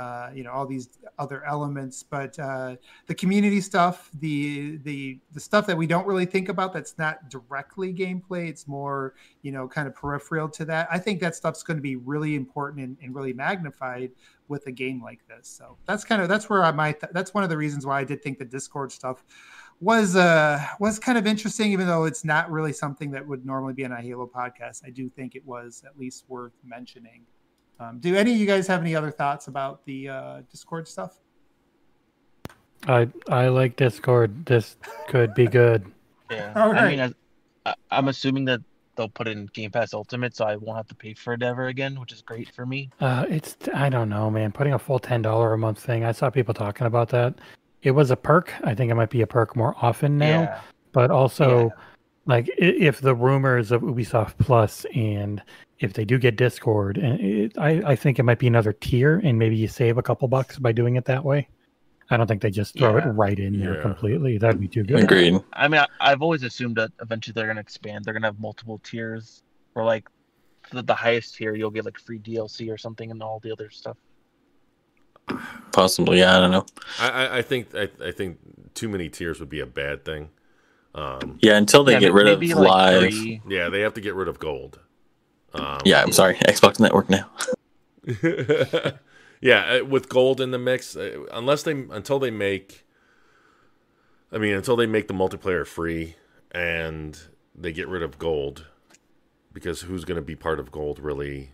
uh, you know all these other elements. But uh, the community stuff, the the the stuff that we don't really think about that's not directly gameplay, it's more you know kind of peripheral to that. I think that stuff's going to be really important and, and really magnified with a game like this. So that's kind of that's where I might that's one of the reasons why I did think the Discord stuff was uh was kind of interesting, even though it's not really something that would normally be on a Halo podcast. I do think it was at least worth mentioning. Um, do any of you guys have any other thoughts about the uh, Discord stuff? I I like Discord. This could be good. Yeah, I mean, I, I'm assuming that they'll put in Game Pass Ultimate, so I won't have to pay for it ever again, which is great for me. Uh, it's I don't know, man. Putting a full ten dollar a month thing. I saw people talking about that it was a perk. I think it might be a perk more often now. Yeah. But also, yeah. Like if the rumors of Ubisoft Plus and if they do get Discord, and it, I, I think it might be another tier, and maybe you save a couple bucks by doing it that way. I don't think they just throw yeah. it right in there completely. That'd be too good. Agreed. I mean, I, have always assumed that eventually they're going to expand. They're going to have multiple tiers, or like the, the highest tier, you'll get like free DLC or something, and all the other stuff. Possibly, yeah. I don't know. I, I think I, I think too many tiers would be a bad thing. Um, yeah, until they yeah, get rid of like live. Three. Yeah, they have to get rid of gold. Um, yeah, I'm sorry, Xbox Network now. yeah, uh, with gold in the mix, uh, unless they until they make, I mean, until they make the multiplayer free and they get rid of gold, because who's going to be part of gold really?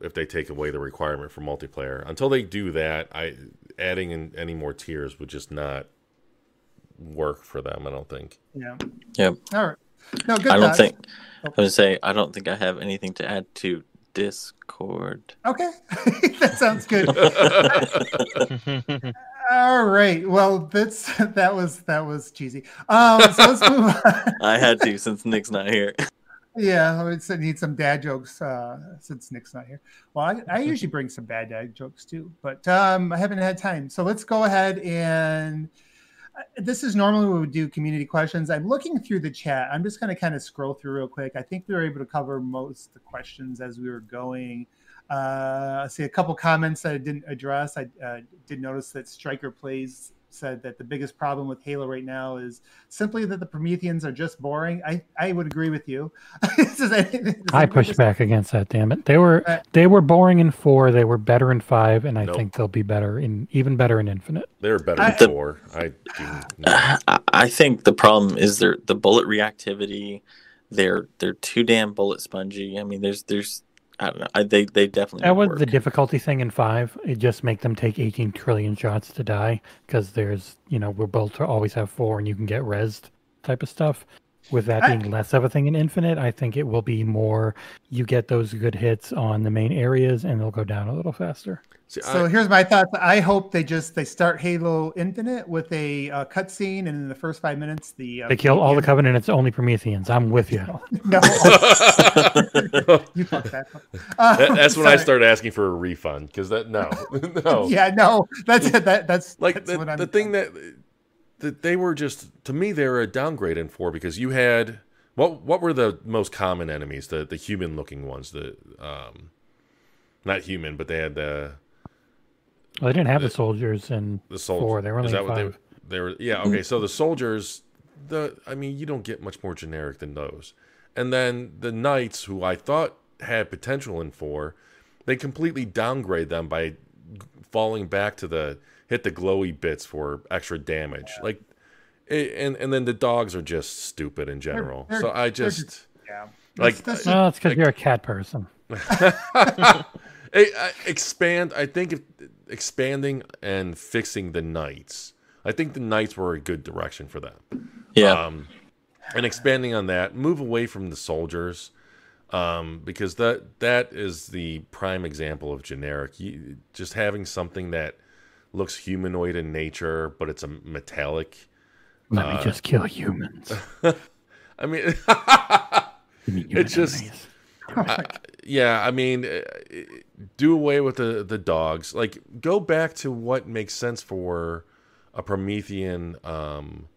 if they take away the requirement for multiplayer. Until they do that, I adding in any more tiers would just not work for them. I don't think. Yeah. Yeah. All right. No, good. I don't think. I was say I don't think I have anything to add to Discord. Okay, that sounds good. All right. Well, that's that was that was cheesy. Um, so let's move on. I had to since Nick's not here. Yeah, I need some dad jokes uh, since Nick's not here. Well, I, I, usually bring some bad dad jokes too, but um, I haven't had time. So let's go ahead and this is normally we would do community questions. I'm looking through the chat. I'm just going to kind of scroll through real quick. I think we were able to cover most of the questions as we were going. Uh, I see a couple comments that I didn't address. I uh, did notice that Striker plays said that the biggest problem with Halo right now is simply that the Prometheans are just boring. I, I would agree with you. I push back against that. Damn it! They were uh, they were boring in four. They were better in five, and I nope. think they'll be better in even better in Infinite. They were better in I, four. I do. I think the problem is their the bullet reactivity. They're they're too damn bullet spongy. I mean, there's there's I don't know. I, they they definitely that was work. the difficulty thing in five. It just make them take 18 trillion shots to die because there's you know we're built to always have four and you can get rezzed type of stuff. With that being less of a thing in Infinite, I think it will be more you get those good hits on the main areas and they'll go down a little faster. See, so I, here's my thoughts. I hope they just they start Halo Infinite with a uh, cutscene, and in the first five minutes, the uh, they kill all the Covenant. It's only Prometheans. I'm with you. no, you fucked that. Uh, that that's when I start asking for a refund because that no, no. Yeah, no. That's that. That's like that's the, the thing that that they were just to me they were a downgrade in four because you had what what were the most common enemies the the human looking ones the um not human but they had the well, they didn't have the, the soldiers in the soldiers. four. They were only five. They, they were yeah okay. So the soldiers, the I mean, you don't get much more generic than those. And then the knights, who I thought had potential in four, they completely downgrade them by falling back to the hit the glowy bits for extra damage. Yeah. Like, and and then the dogs are just stupid in general. They're, they're, so I just, just yeah. Like, that's, that's, well, it's because like, you're a cat person. expand. I think if expanding and fixing the knights. I think the knights were a good direction for them. Yeah. Um, and expanding on that, move away from the soldiers, um, because that that is the prime example of generic. You, just having something that looks humanoid in nature, but it's a metallic. Let uh, me just kill humans. I mean, it's just. I, yeah, I mean, uh, do away with the the dogs. Like, go back to what makes sense for a Promethean um,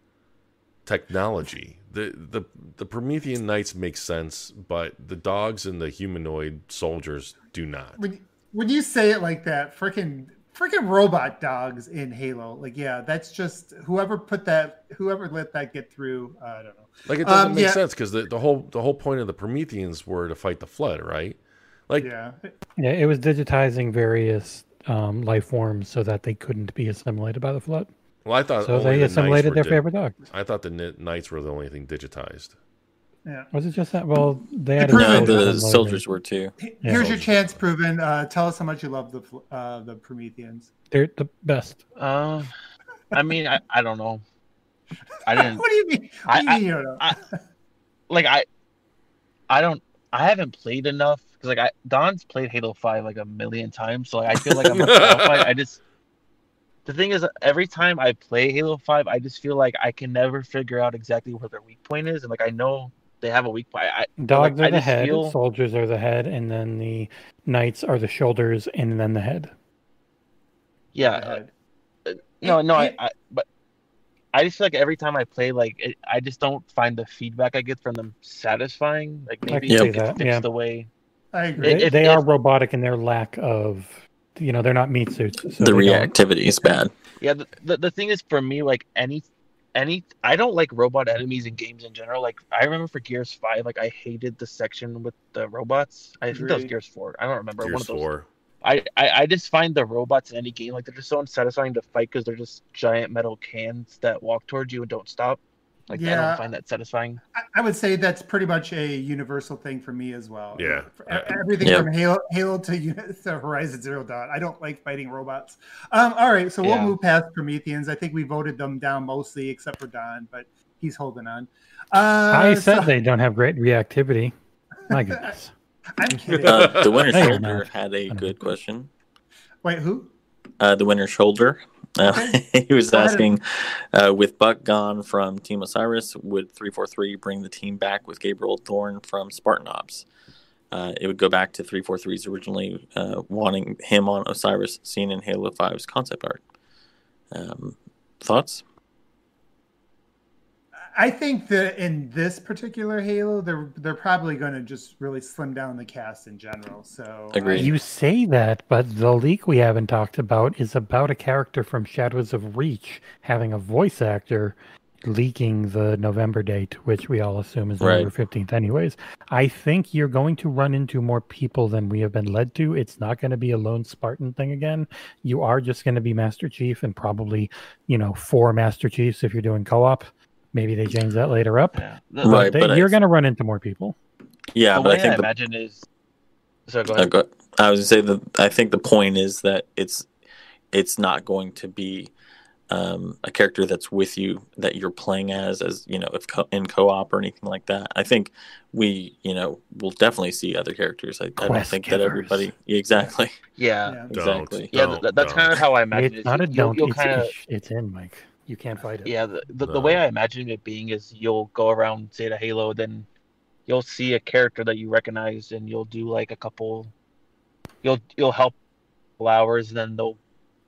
technology. The the the Promethean Knights make sense, but the dogs and the humanoid soldiers do not. When when you say it like that, freaking freaking robot dogs in Halo. Like, yeah, that's just whoever put that, whoever let that get through. Uh, I don't know. Like it doesn't Um, make yeah. sense because the, the whole the whole point of the Prometheans were to fight the flood, right? Like Yeah, Yeah, it was digitizing various um, life forms so that they couldn't be assimilated by the flood. well, I thought So only they assimilated were their di- favorite dog. I thought the knights were the only thing digitized. Yeah. Was it just that? Well, they had The a No, Proven- the soldiers were too. H- Yeah. Here's your chance, proven. Uh, tell us how much you love the fl- uh, the Prometheans. They're the best. Uh, I mean, I, I don't know. I didn't what do you mean? What do you I- mean you know? I- like I, I don't. I haven't played enough because like I Don's played Halo Five like a million times, so like I feel like I'm qualified. I just the thing is, every time I play Halo Five, I just feel like I can never figure out exactly where their weak point is, and like I know they have a weak point. I, Dogs like, I are the head, feel- soldiers are the head, and then the knights are the shoulders, and then the head. yeah, uh, no, no, I, I, but I just feel like every time I play, like it, I just don't find the feedback I get from them satisfying. Like maybe can it see gets that, fixed yeah. the way. I agree. They, if- they are if- robotic in their lack of, you know, they're not meat suits. So the they don't- reactivity is bad. Yeah, the, the, the thing is for me, like any any I don't like robot enemies in games in general. Like I remember for Gears Five, like I hated the section with the robots. I think that was Gears Four. I don't remember one of those. four. I, I I just find the robots in any game like they're just so unsatisfying to fight because they're just giant metal cans that walk towards you and don't stop. Like I don't find that satisfying. I, I would say that's pretty much a universal thing for me as well. Yeah. For e- everything Yeah. from Halo, Halo to, to Horizon Zero Dawn. I don't like fighting robots. Um, all right, so we'll Yeah. move past Prometheans. I think we voted them down mostly, except for Don, but he's holding on. Uh, I said so- they don't have great reactivity. My goodness. I'm kidding. Uh, the winter No, shoulder had a good question. Wait, who? Uh, the winter Uh, he was Go asking, uh, with Buck gone from Team Osiris, would 343 bring the team back with Gabriel Thorne from Spartan Ops? Uh, it would go back to 343's originally uh, wanting him on Osiris, seen in Halo 5's concept art. Um, thoughts? I think that in this particular Halo, they're they're probably going to just really slim down the cast in general. So Agreed. You say that, but the leak we haven't talked about is about a character from Shadows of Reach having a voice actor leaking the November date, which we all assume is Right. November 15th, anyways. I think you're going to run into more people than we have been led to. It's not going to be a lone Spartan thing again. You are just going to be Master Chief and probably, you know, four Master Chiefs if you're doing co op. Maybe they change that later up. Yeah. The, But Right, they- but you're going to run into more people. Yeah, the but I way I, think the imagine is. So go Uh, ahead. go- I was gonna say that I think the point is that it's it's not going to be um, a character that's with you that you're playing as as you know if co- in co-op or anything like that. I think we you know will definitely see other characters. I, I don't Quest think that everybody yeah, exactly yeah. yeah. exactly. Yeah, Don't, that's don't. kind of how I imagine It's it. not a You'll- don't. It's, kind of it's, it's in, Mike. You can't fight it. Yeah, the, the, the No. way I imagine it being is you'll go around, say, to Halo, then you'll see a character that you recognize, and you'll do like a couple. You'll you'll help hours, and then they'll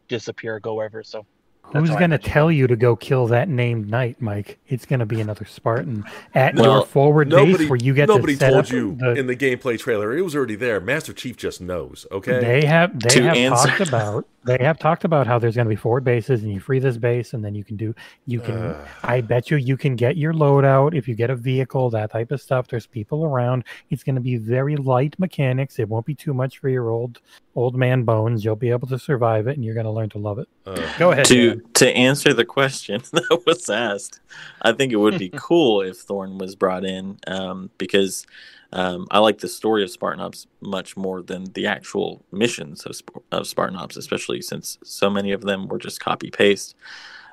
disappear, go wherever. So that's Who's going to tell you to go kill that named knight, Mike? It's going to be another Spartan at Well, your forward Nobody, base where you get nobody to set told up you the, in the gameplay trailer. It was already there. Master Chief just knows. Okay. They have they To have answer- talked about they have talked about how there's going to be forward bases and you free this base and then you can do you can Ugh. I bet you you can get your loadout if you get a vehicle that type of stuff. There's people around. It's going to be very light mechanics. It won't be too much for your old old man bones. You'll be able to survive it and you're going to learn to love it. Ugh. Go ahead. to Dan. to answer the question that was asked, I think it would be cool if Thorne was brought in um, because um, I like the story of Spartan Ops much more than the actual missions of, of Spartan Ops, especially since so many of them were just copy paste.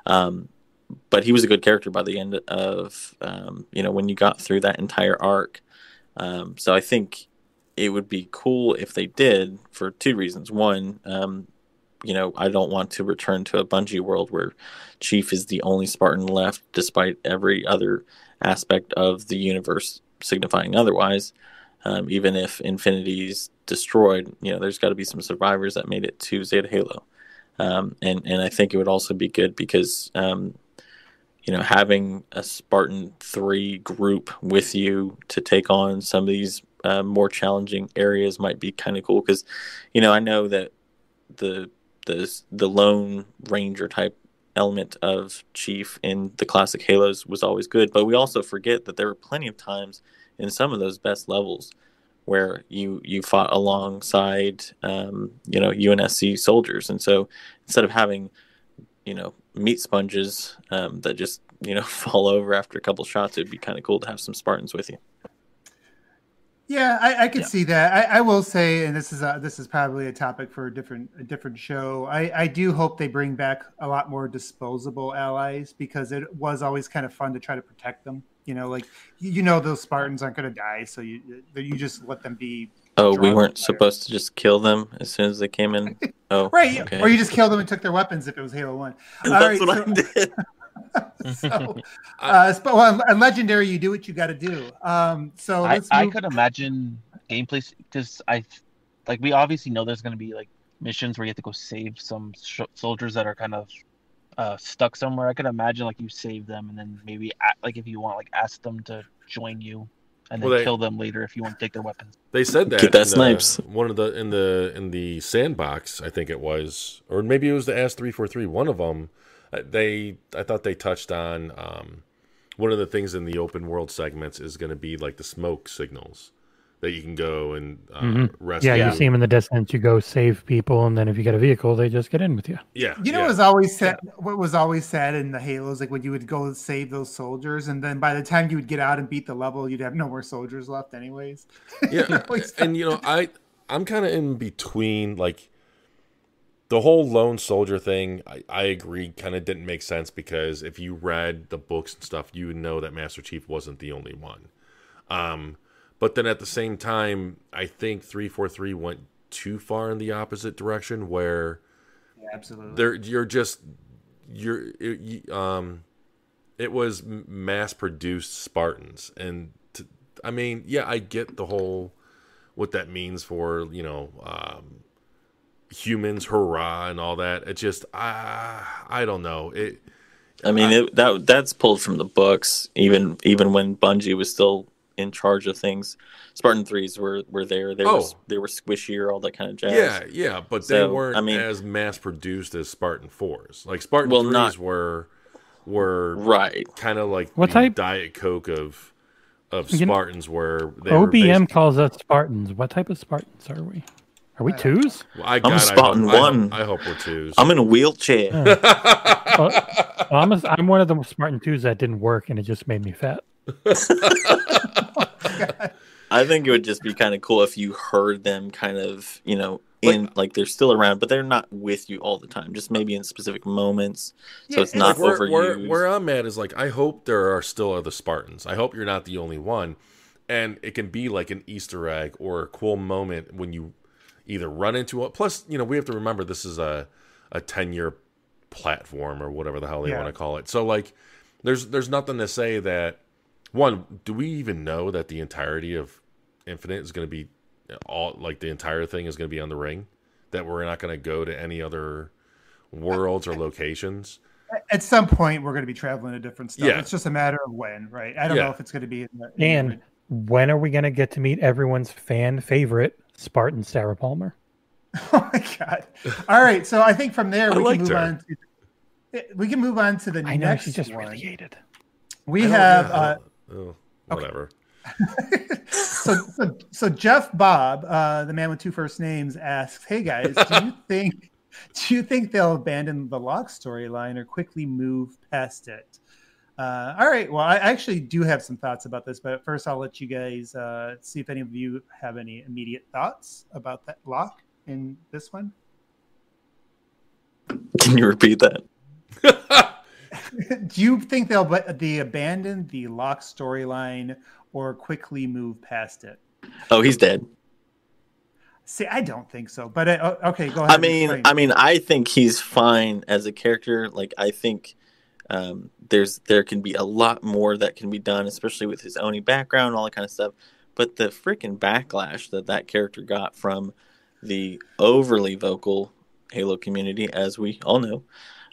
Um, but he was a good character by the end of um, you know when you got through that entire arc. Um, so I think it would be cool if they did for two reasons. One, um, you know, I don't want to return to a Bungie world where Chief is the only Spartan left, despite every other aspect of the universe signifying otherwise. Um, even if Infinity's destroyed, you know, there's got to be some survivors that made it to Zeta Halo. Um, and and I think it would also be good because um, you know, having a Spartan three group with you to take on some of these uh, more challenging areas might be kind of cool because, you know, I know that the the the lone ranger type element of chief in the classic halos was always good but we also forget that there were plenty of times in some of those best levels where you you fought alongside um, you know UNSC soldiers, and so instead of having you know meat sponges um, that just you know fall over after a couple shots, it'd be kind of cool to have some Spartans with you. Yeah, I, I could Yeah. see that. I, I will say, and this is a, this is probably a topic for a different a different show. I, I do hope they bring back a lot more disposable allies because it was always kind of fun to try to protect them. You know, like you, you know those Spartans aren't going to die, so you you just let them be Oh, we weren't fire. supposed to just kill them as soon as they came in. Oh, right, okay. or you just killed them and took their weapons if it was Halo One. All That's right, what so- I did. so, uh, sp- well, on legendary, you do what you got to do. Um, so I, I could imagine gameplay because I like we obviously know there's going to be like missions where you have to go save some sh- soldiers that are kind of uh, stuck somewhere. I could imagine like you save them and then maybe a- like if you want like ask them to join you and then Well, they- kill them later if you want to take their weapons. They said that, Get that in the- snipes. one of the in the in the sandbox, I think it was, or maybe it was the S three four three. One of them, they I thought they touched on um, one of the things in the open world segments is going to be like the smoke signals that you can go and uh, Mhm. rescue. Yeah, you see them in the distance. You go save people, and then if you get a vehicle, they just get in with you. Yeah, You know yeah. what was always sad? What was always said in the Halos, like when you would go save those soldiers, and then by the time you would get out and beat the level, you'd have no more soldiers left, anyways. yeah Always and you know i i'm kind of in between like the whole lone soldier thing i, I agree kind of didn't make sense because if you read the books and stuff you would know that master chief wasn't the only one um but then at the same time i think 343 went too far in the opposite direction where absolutely. there you're just you're it, you- um it was mass produced spartans and to, i mean yeah i get the whole what that means for you know um humans hurrah and all that it just ah i don't know it I mean, it, that that's pulled from the books. Even even when Bungie was still in charge of things, Spartan threes were were there. They were Oh. they were squishier, all that kind of jazz. yeah yeah but they weren't I mean- as mass produced as spartan 4s like spartan Well, 3s not- were were Right. kind of like What the type? diet coke of of You know- spartans where they were OBM basi- calls us Spartans. What type of Spartans are we? Are we twos? Well, I a God, I Spartan hope, I hope- one. I hope, we're twos. I'm in a wheelchair. Well, I'm, a, I'm one of the Spartan twos that didn't work, and it just made me fat. I think it would just be kind of cool if you heard them kind of, you know, in like, they're still around, but they're not with you all the time. Just maybe in specific moments, so Yeah, it's not Like, where, overused. where, where I'm at is like I hope there are still other Spartans. I hope you're not the only one, and it can be like an Easter egg or a cool moment when you either run into it. Plus, you know, we have to remember this is a a ten year platform or whatever the hell they Yeah. want to call it. So like, there's there's nothing to say that one. Do we even know that the entirety of Infinite is going to be all like the entire thing is going to be on the ring? That we're not going to go to any other worlds or locations. At some point, we're going to be traveling to different stuff. Yeah. It's just a matter of when, right? I don't Yeah. know if it's going to be. In the, in And when are we going to get to meet everyone's fan favorite Spartan Sarah Palmer? oh my god! All right, so I think from there I we can move her. on. To, we can move on to the I know next she just one. really hated. We have. yeah, uh, oh, whatever. so, so, so Jeff Bob, uh, the man with two first names, asks, "Hey guys, do you think do you think they'll abandon the Locke storyline or quickly move past it?" Uh, all right. Well, I actually do have some thoughts about this, but first I'll let you guys uh, see if any of you have any immediate thoughts about that Locke in this one. Can you repeat that? do you think they'll but the abandon the Locke storyline or quickly move past it? Oh, he's dead. See, I don't think so. But uh, okay, go ahead. I mean. I mean, I think he's fine as a character. Like, I think um, there's there can be a lot more that can be done, especially with his Oni background all that kind of stuff. But the freaking backlash that that character got from the overly vocal Halo community, as we all know,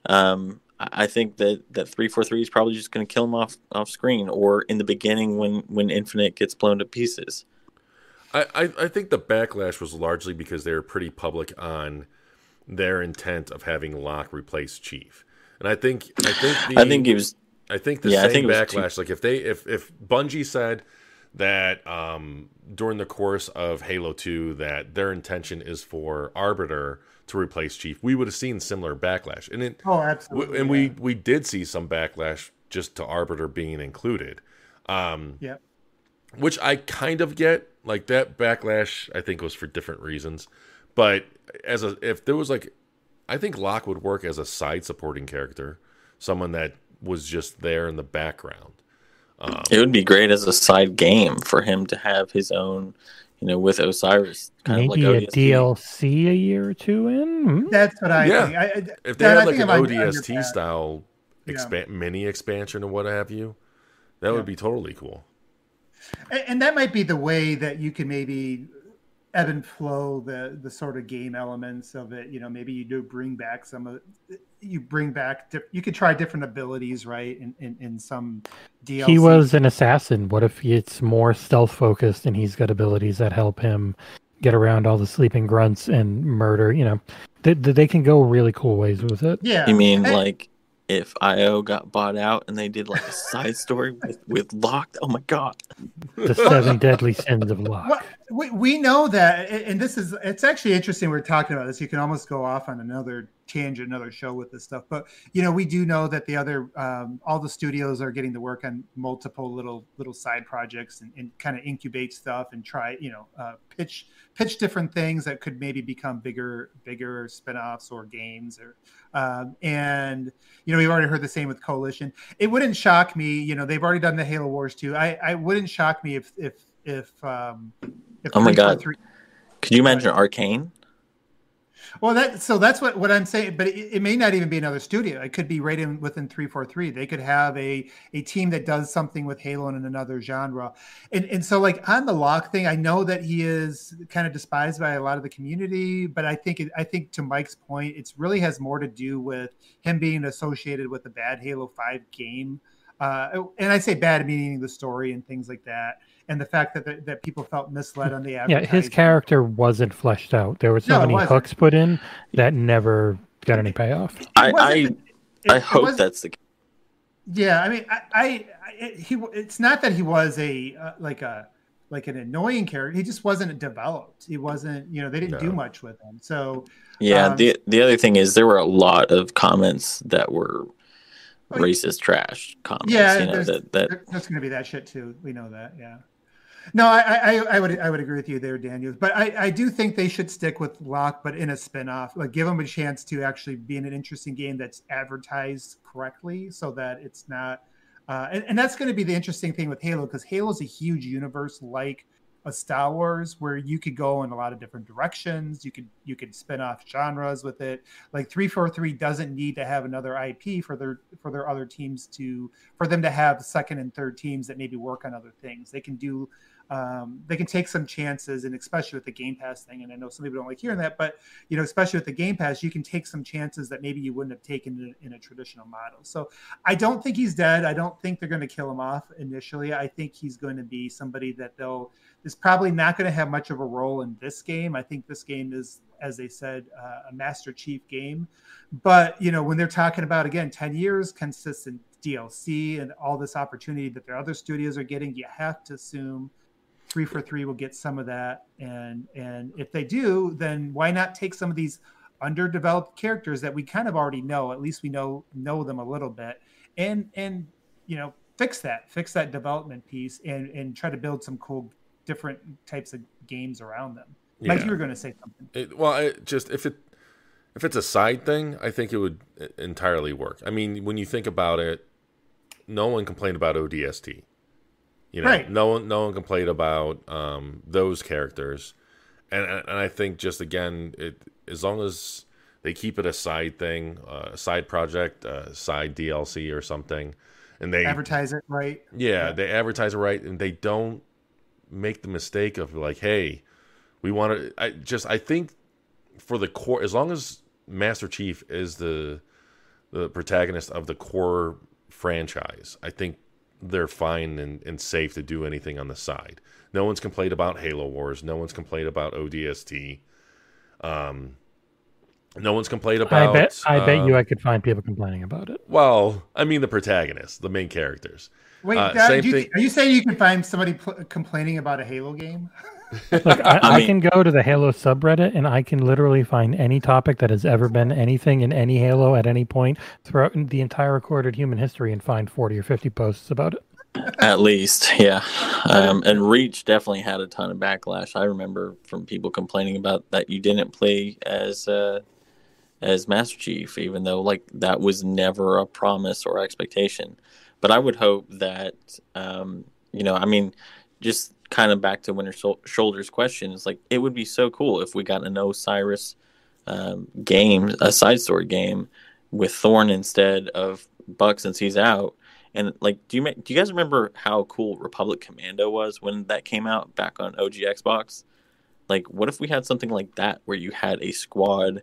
um, I think that that three four three is probably just going to kill him off off screen or in the beginning when when Infinity gets blown to pieces. I, I, I think the backlash was largely because they were pretty public on their intent of having Locke replace Chief, and I think I think the, I think it was I think the Yeah, same think it was backlash. Like if they if if Bungie said that um, during the course of Halo Two that their intention is for Arbiter to replace Chief, we would have seen similar backlash, and it Oh, absolutely. w- and yeah. we we did see some backlash just to Arbiter being included. Um, yeah. which I kind of get. Like that backlash, I think was for different reasons. But as a if there was like, I think Locke would work as a side supporting character, someone that was just there in the background. Um, it would be great as a side game for him to have his own, you know, with Osiris kind Maybe of a like ODST. DLC a year or two in. Hmm? That's what I Yeah. think. I, I, if they Dan, I had like an I'm on- on your ODST path. style Yeah. mini expansion or what have you, that Yeah. would be totally cool. And, and that might be the way that you can maybe ebb and flow the the sort of game elements of it. You know, maybe you do bring back some of you bring back diff- you could try different abilities, right? In in, in some DLC. He was an assassin. What if it's more stealth focused and he's got abilities that help him get around all the sleeping grunts and murder? You know, they, they can go really cool ways with it. yeah. You mean And- like if IO got bought out and they did like a side story with with Locked? Oh my god! The seven deadly sins of Locke. We, we know that, and and this is it's actually interesting. We're talking about this. You can almost go off on another tangent, another show with this stuff. But you know, we do know that the other, um, all the studios are getting to work on multiple little little side projects and, and kind of incubate stuff and try, you know, uh, pitch pitch different things that could maybe become bigger bigger spin-offs or games or um, and you know we've already heard the same with coalition it wouldn't shock me you know they've already done the halo wars 2 i i wouldn't shock me if if if um if Oh my God. 343 Could you imagine Arkane? well that so that's what what i'm saying but it, it may not even be another studio. It could be right in within 343 they could have a a team that does something with halo in another genre. And and so like on the Locke thing i know that he is kind of despised by a lot of the community but i think it, i think to mike's point it's really has more to do with him being associated with the bad halo 5 game. Uh, and I say bad meaning the story and things like that, and the fact that that, that people felt misled on the Yeah, his character wasn't fleshed out. There were so No, many wasn't. hooks put in that never got any payoff. I I, it- I it hope wasn't- that's the case. Yeah, I mean, I, I, I he. It's not that he was a uh, like a like an annoying character. He just wasn't developed. He wasn't. You know, they didn't do much with him. So Yeah, Um, the the other thing is there were a lot of comments that were Oh, racist trash comments. yeah, you know there's, that that there- there's going to be that shit too. We know that. Yeah. No, I, I, I would, I would agree with you there, Daniel. But I, I do think they should stick with Locke, but in a spin-off. Like, give them a chance to actually be in an interesting game that's advertised correctly, so that it's not. Uh, and, and that's going to be the interesting thing with Halo, because Halo is a huge universe, like a Star Wars, where you could go in a lot of different directions. You could, you could spin off genres with it. Like three four three doesn't need to have another IP for their for their other teams to for them to have second and third teams that maybe work on other things. They can do um, they can take some chances, and especially with the Game Pass thing. And I know some people don't like hearing that, but you know, especially with the Game Pass, you can take some chances that maybe you wouldn't have taken in, in a traditional model. So I don't think he's dead. I don't think they're going to kill him off initially. I think he's going to be somebody that they'll is probably not going to have much of a role in this game. I think this game is, as they said, uh, a Master Chief game. But you know, when they're talking about again, ten years, consistent DLC, and all this opportunity that their other studios are getting, you have to assume three four three will get some of that. And and if they do, then why not take some of these underdeveloped characters that we kind of already know? At least we know know them a little bit, and and you know fix that, fix that development piece, and and try to build some cool different types of games around them. Mike, Yeah. you were going to say something. It, well, it just if it if it's a side thing, I think it would entirely work. I mean, when you think about it, no one complained about ODST. You know, Right. no one no one complained about um, those characters, and and I think just again, it as long as they keep it a side thing, uh, a side project, a side DLC or something, and they Advertise it right. yeah, Yeah. they advertise it right, and they don't make the mistake of like, hey, we want to. I just I think for the core, as long as Master Chief is the the protagonist of the core franchise, I think they're fine and, and safe to do anything on the side. No one's complained about Halo Wars. No one's complained about ODST. Um, no one's complained about. I bet. I bet you um, I could find people complaining about it. Well, I mean the protagonists, the main characters. Wait, Uh, Dad, same you, thing- are you saying you can find somebody pl- complaining about a Halo game? Look, I, I I, can go to the Halo subreddit and I can literally find any topic that has ever been anything in any Halo at any point throughout the entire recorded human history and find 40 or 50 posts about it. At least, yeah. Um, and Reach definitely had a ton of backlash. I remember from people complaining about that you didn't play as uh, as Master Chief, even though like that was never a promise or expectation. But I would hope that um, you know, I mean, just kind of back to Winter Shou- Shoulders question like it would be so cool if we got an Osiris um, game, a side story game with Thorne instead of Buck since he's out. And like, do you ma- do you guys remember how cool Republic Commando was when that came out back on OG Xbox? Like, what if we had something like that where you had a squad,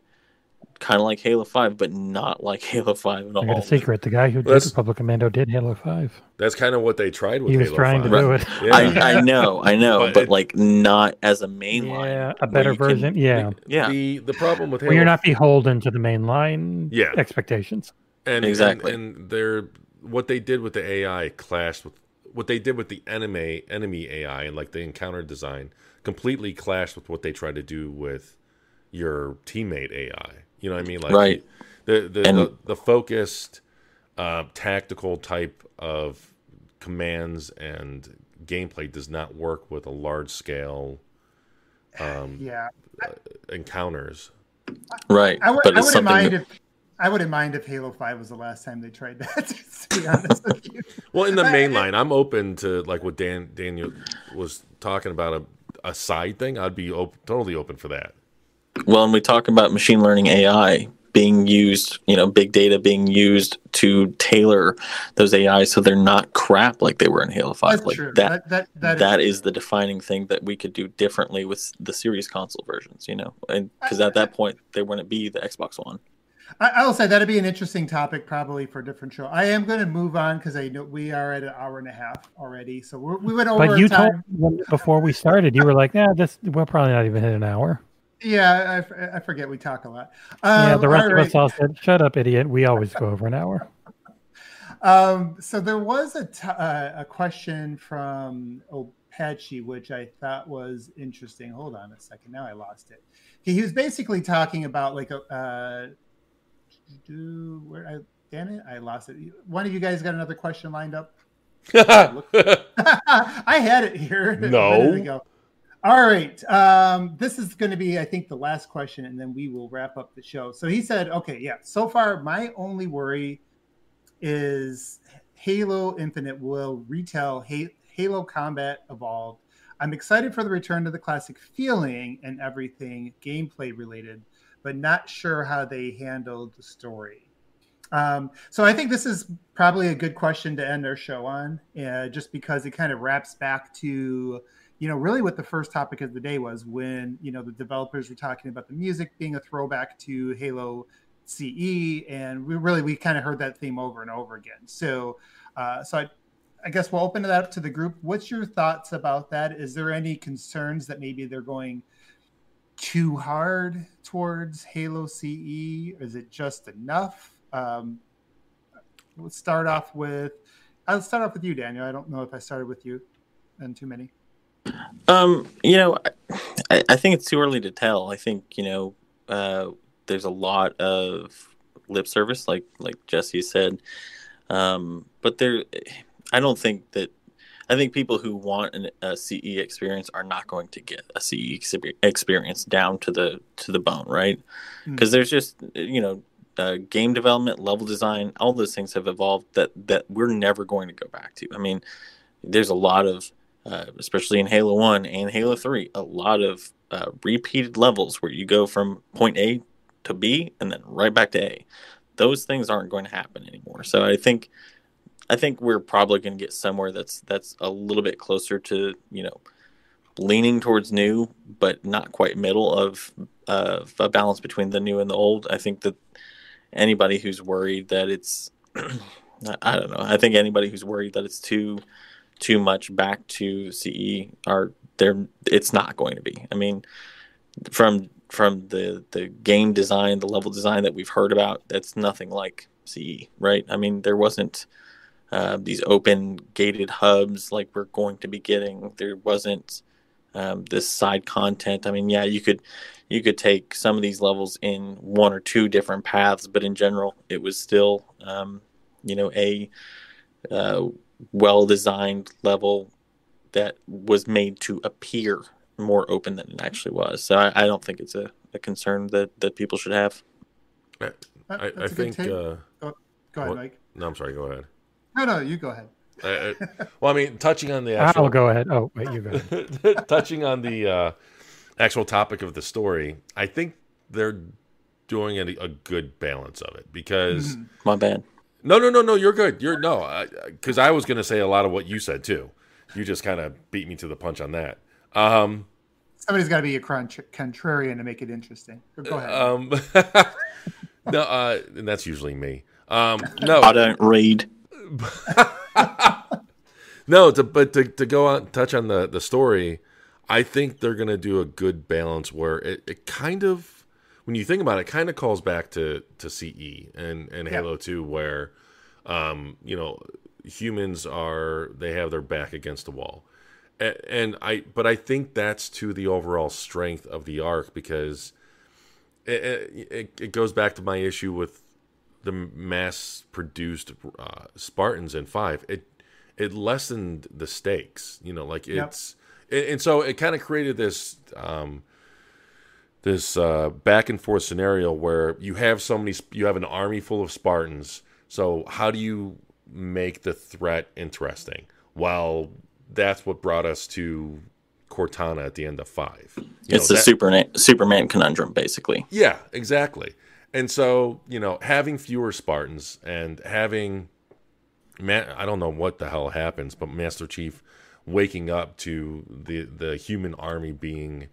kind of like Halo Five, but not like Halo Five at I got all? a secret. The guy who did Let's- Republic Commando did Halo 5. That's kind of what they tried with He was Halo trying 5. to do it. Yeah. I, I know, I know, But but, it- like not as a mainline. Yeah, a better you can- version. yeah. Yeah. The the problem with Halo Well, you're not beholden to the mainline Yeah. expectations. and Exactly. and, and they're what they did with the AI clashed with what they did with the enemy enemy AI and like the encounter design completely clashed with what they tried to do with your teammate AI. You know what I mean? Like Right. the the And- the, the focused uh, tactical type of commands and gameplay does not work with a large scale um, Yeah, encounters. Right, I, would, but I it's wouldn't something. mind that- if I wouldn't mind if Halo Five was the last time they tried that. To be honest with you. Well, in the I- main line, I'm open to like what Dan Daniel was talking about a, a side thing. I'd be op- totally open for that. Well, and we talk about machine learning AI being used, you know, big data being used to tailor those AI so they're not crap like they were in Halo Five. That's like true. that. that that, that is the defining thing that we could do differently with the series console versions, you know, and because at that point they wouldn't be the Xbox One. I, I will say that'd be an interesting topic probably for a different show. I am going to move on because I know we are at an hour and a half already, so we're, we went over But you time. told before we started, you were like, "Yeah, this we'll probably not even hit an hour." Yeah, I forget we talk a lot. Um, yeah, the rest all of us all said, "Shut up, idiot." We always go over an hour. Um, so there was a t- uh, a question from Apache, which I thought was interesting. Hold on a second. Now I lost it. He, he was basically talking about like a. Uh, do where I damn it, I lost it. One of you guys got another question lined up. I had it here. a No. All right. Um, this is going to be, I think, the last question, and then we will wrap up the show. So he said, okay, yeah, so far, my only worry is Halo Infinite will retell Halo Combat Evolved. I'm excited for the return to the classic feeling and everything gameplay related, but not sure how they handled the story. Um, so I think this is probably a good question to end our show on, uh, just because it kind of wraps back to, you know, really what the first topic of the day was when you know the developers were talking about the music being a throwback to Halo CE, and we really we kind of heard that theme over and over again. So, uh, so I, I guess we'll open that up to the group. What's your thoughts about that? Is there any concerns that maybe they're going too hard towards Halo CE? Is it just enough? Um, let's start off with. I'll start off with you, Daniel. I don't know if I started with you, and too many. Um, you know, I, I think it's too early to tell. I think you know, uh, there's a lot of lip service, like like Jesse said, um, but there, I don't think that. I think people who want an, a CE experience are not going to get a CE experience down to the to the bone, right? Hmm. Because there's just you know, uh, game development, level design, all those things have evolved that that we're never going to go back to. I mean, there's a lot of uh, especially in Halo 1 and Halo 3, a lot of uh, repeated levels where you go from point A to B and then right back to A. Those things aren't going to happen anymore. So I think I think we're probably going to get somewhere that's that's a little bit closer to, you know, leaning towards new but not quite middle of a balance between the new and the old. I think that anybody who's worried that it's I don't know. I think anybody who's worried that it's too too much back to CE are there. It's not going to be. I mean, from from the the game design, the level design that we've heard about, that's nothing like CE, right? I mean, there wasn't uh, these open gated hubs like we're going to be getting. There wasn't um, this side content. I mean, yeah, you could you could take some of these levels in one or two different paths, but in general, it was still um, you know a uh, well designed level that was made to appear more open than it actually was. So I, I don't think it's a, a, concern that, that people should have. I, I, I think. Uh, go, go, ahead, what? Mike. No, I'm sorry. Go ahead. No, no, you go ahead. well, I mean, touching on the actual. I'll go ahead. Oh, wait, you go. ahead. touching on the uh, actual topic of the story, I think they're doing a, a good balance of it because. Mm, my bad. No, no, no, no. You're good. You're no, because I, I, was going to say a lot of what you said too. You just kind of beat me to the punch on that. Um, Somebody's got to be a crunch, contrarian to make it interesting. Go ahead. Um, no, uh, and that's usually me. Um, no, I don't read. no, to, but to, to go on touch on the the story, I think they're going to do a good balance where it, it kind of, when you think about it, it kind of calls back to to CE and and Halo yeah. Two, where, um, you know, humans are they have their back against the wall and I but I think that's to the overall strength of the arc because it, it, it goes back to my issue with the mass produced uh, Spartans in five. It it lessened the stakes, you know, like it's yep. and so it kind of created this um, this uh, back and forth scenario where you have so many you have an army full of Spartans. So how do you make the threat interesting while that's what brought us to Cortana at the end of five. You it's know, the that, Superman Superman conundrum, basically. Yeah, exactly. And so you know, having fewer Spartans and having, man, I don't know what the hell happens, but Master Chief waking up to the the human army being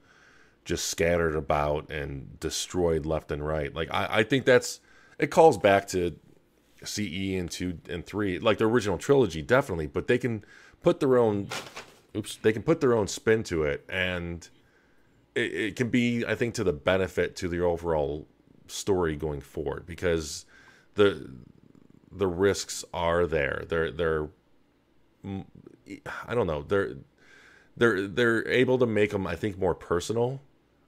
just scattered about and destroyed left and right. Like I, I think that's it calls back to CE and two and three, like the original trilogy, definitely. But they can put their own oops they can put their own spin to it and it, it can be i think to the benefit to the overall story going forward because the the risks are there they're they're i don't know they're they're they're able to make them i think more personal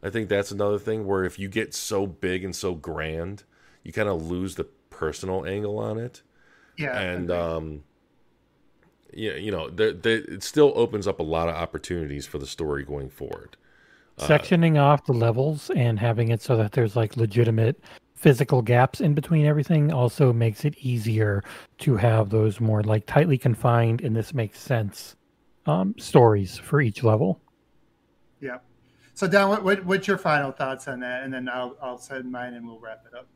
i think that's another thing where if you get so big and so grand you kind of lose the personal angle on it yeah and um you, you know, the, the, it still opens up a lot of opportunities for the story going forward. Uh, Sectioning uh, off the levels and having it so that there's like legitimate physical gaps in between everything also makes it easier to have those more like tightly confined and this makes sense um, stories for each level. Yeah. So, Dan, what, what, what's your final thoughts on that? And then I'll, I'll send mine and we'll wrap it up.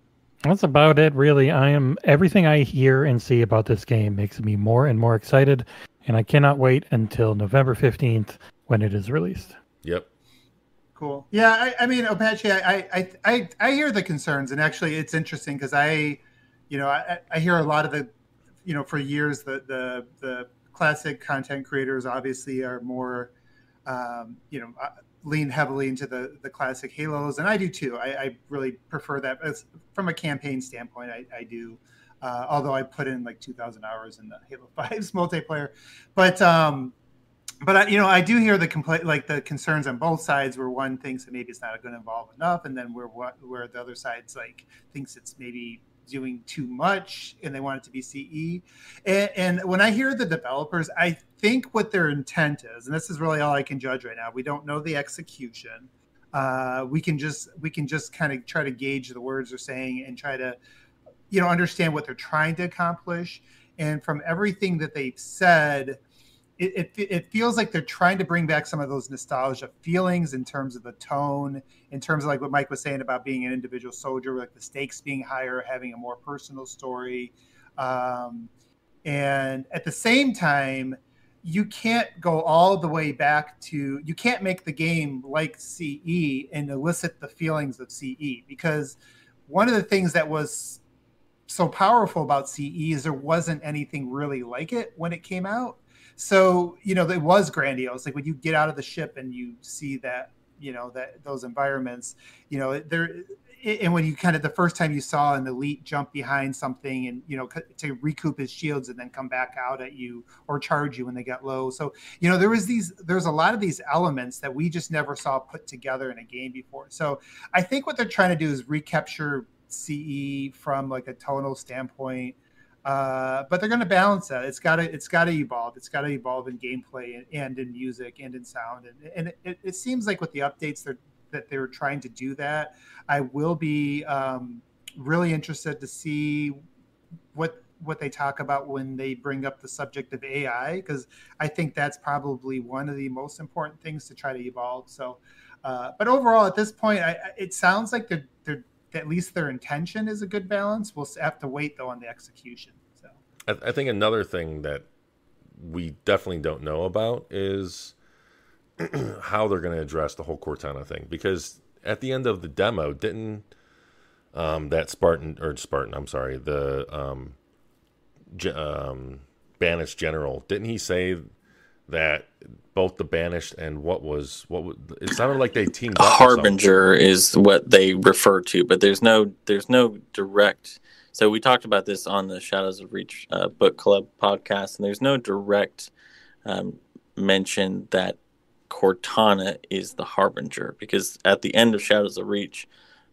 That's about it, really. I am everything I hear and see about this game makes me more and more excited, and I cannot wait until November fifteenth when it is released. Yep. Cool. Yeah, I, I mean, Apache, I, I, I, I hear the concerns, and actually, it's interesting because I, you know, I, I hear a lot of the, you know, for years the the the classic content creators obviously are more, um, you know, lean heavily into the the classic Halos, and I do too. I, I really prefer that As, from a campaign standpoint. I, I do, uh, although I put in like two thousand hours in the Halo 5's multiplayer, but um, but I, you know, I do hear the complaint, like the concerns on both sides, where one thinks that maybe it's not going to involve enough, and then where where the other side's like thinks it's maybe doing too much and they want it to be CE. And, and, when I hear the developers, I think what their intent is, and this is really all I can judge right now. We don't know the execution. Uh, we can just we can just kind of try to gauge the words they're saying and try to you know understand what they're trying to accomplish. And from everything that they've said, it, it, it, feels like they're trying to bring back some of those nostalgia feelings in terms of the tone, in terms of like what Mike was saying about being an individual soldier, like the stakes being higher, having a more personal story. Um, and at the same time, you can't go all the way back to, you can't make the game like CE and elicit the feelings of CE because one of the things that was so powerful about CE is there wasn't anything really like it when it came out. So you know it was grandiose. Like when you get out of the ship and you see that you know that those environments, you know there. And when you kind of the first time you saw an elite jump behind something and you know to recoup his shields and then come back out at you or charge you when they got low, so you know there was these there's a lot of these elements that we just never saw put together in a game before. So I think what they're trying to do is recapture CE from like a tonal standpoint. Uh, but they're going to balance that. It's got to it's got to evolve. It's got to evolve in gameplay and, and, in music and in sound. And, and it, it, seems like with the updates they're, that they're trying to do that. I will be um, really interested to see what what they talk about when they bring up the subject of AI because I think that's probably one of the most important things to try to evolve. So, uh, but overall, at this point, I, it sounds like they're they're at least their intention is a good balance. We'll have to wait though on the execution. So I, I think another thing that we definitely don't know about is how they're going to address the whole Cortana thing because at the end of the demo, didn't um, that Spartan or Spartan? I'm sorry, the um, um, banished general. Didn't he say that both the banished and what was what was it sounded like they teamed up harbinger is what they refer to but there's no there's no direct so we talked about this on the shadows of reach uh, book club podcast and there's no direct um, mention that cortana is the harbinger because at the end of shadows of reach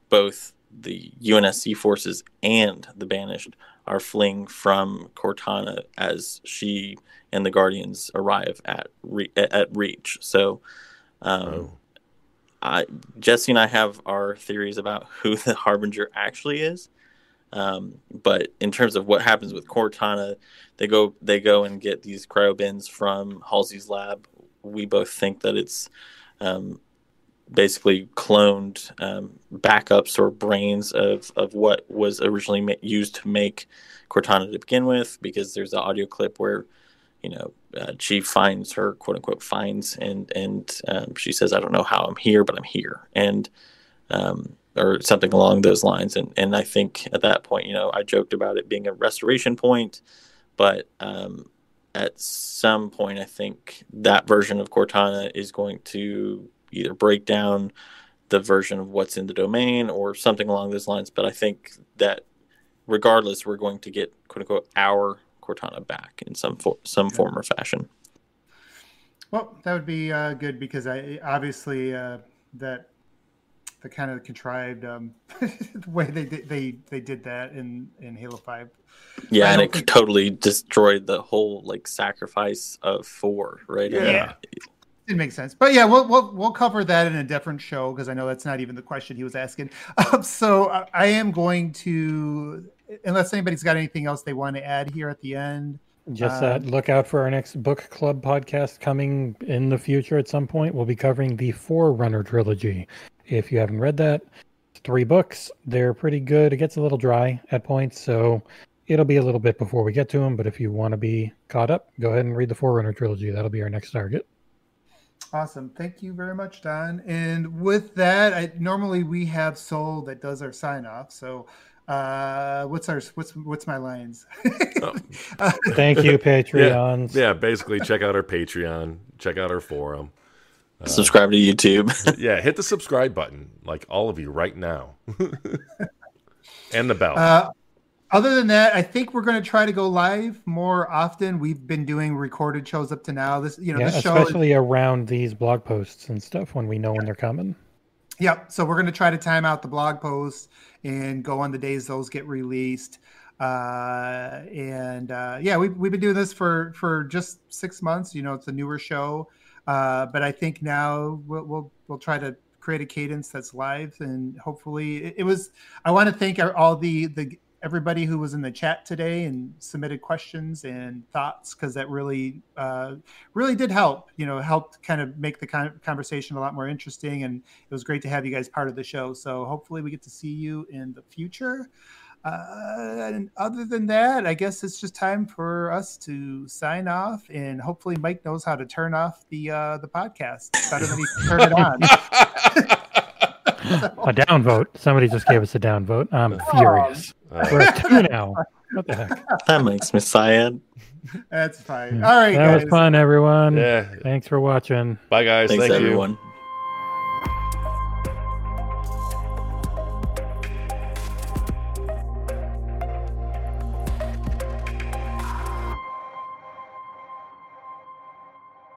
both the unsc forces and the banished are fleeing from cortana as she and the Guardians arrive at re- at Reach. So, um, oh. I, Jesse and I have our theories about who the Harbinger actually is. Um, but in terms of what happens with Cortana, they go they go and get these cryo bins from Halsey's lab. We both think that it's um, basically cloned um, backups or brains of, of what was originally ma- used to make Cortana to begin with, because there's an audio clip where you know, uh, she finds her quote unquote finds and and um, she says, "I don't know how I'm here, but I'm here," and um, or something along those lines. And and I think at that point, you know, I joked about it being a restoration point, but um, at some point, I think that version of Cortana is going to either break down the version of what's in the domain or something along those lines. But I think that regardless, we're going to get quote unquote our Cortana back in some for, some yeah. form or fashion. Well, that would be uh, good because I obviously uh, that the kind of contrived um, the way they did they they did that in in Halo Five. Yeah, and it think... totally destroyed the whole like sacrifice of four, right? Yeah. yeah. It makes sense, but yeah, we'll we'll we'll cover that in a different show because I know that's not even the question he was asking. Um, so I, I am going to unless anybody's got anything else they want to add here at the end. Just uh, look out for our next book club podcast coming in the future at some point. We'll be covering the Forerunner trilogy. If you haven't read that, three books. They're pretty good. It gets a little dry at points, so it'll be a little bit before we get to them. But if you want to be caught up, go ahead and read the Forerunner trilogy. That'll be our next target. Awesome. Thank you very much, Don. And with that, I, normally we have Soul that does our sign off. So uh what's our what's what's my lines oh. thank you patreons yeah, yeah, basically check out our patreon check out our forum uh, subscribe to youtube yeah hit the subscribe button like all of you right now and the bell uh, other than that i think we're going to try to go live more often we've been doing recorded shows up to now this you know yeah, this show especially is... around these blog posts and stuff when we know when they're coming Yep. So we're going to try to time out the blog posts and go on the days those get released. Uh, and uh, yeah, we've, we've been doing this for for just six months. You know, it's a newer show, uh, but I think now we'll, we'll we'll try to create a cadence that's live and hopefully it, it was. I want to thank all the the everybody who was in the chat today and submitted questions and thoughts because that really uh, really did help you know helped kind of make the conversation a lot more interesting and it was great to have you guys part of the show so hopefully we get to see you in the future uh, and other than that, I guess it's just time for us to sign off, and hopefully Mike knows how to turn off the uh, the podcast better than he can turn it on. A downvote. Somebody just gave us a downvote. I'm furious. Uh, We're at two now. What the heck? That makes me sad. That's fine. All right, that guys. was fun, everyone. yeah. Thanks for watching. Bye, guys. Thanks, Thank you. everyone.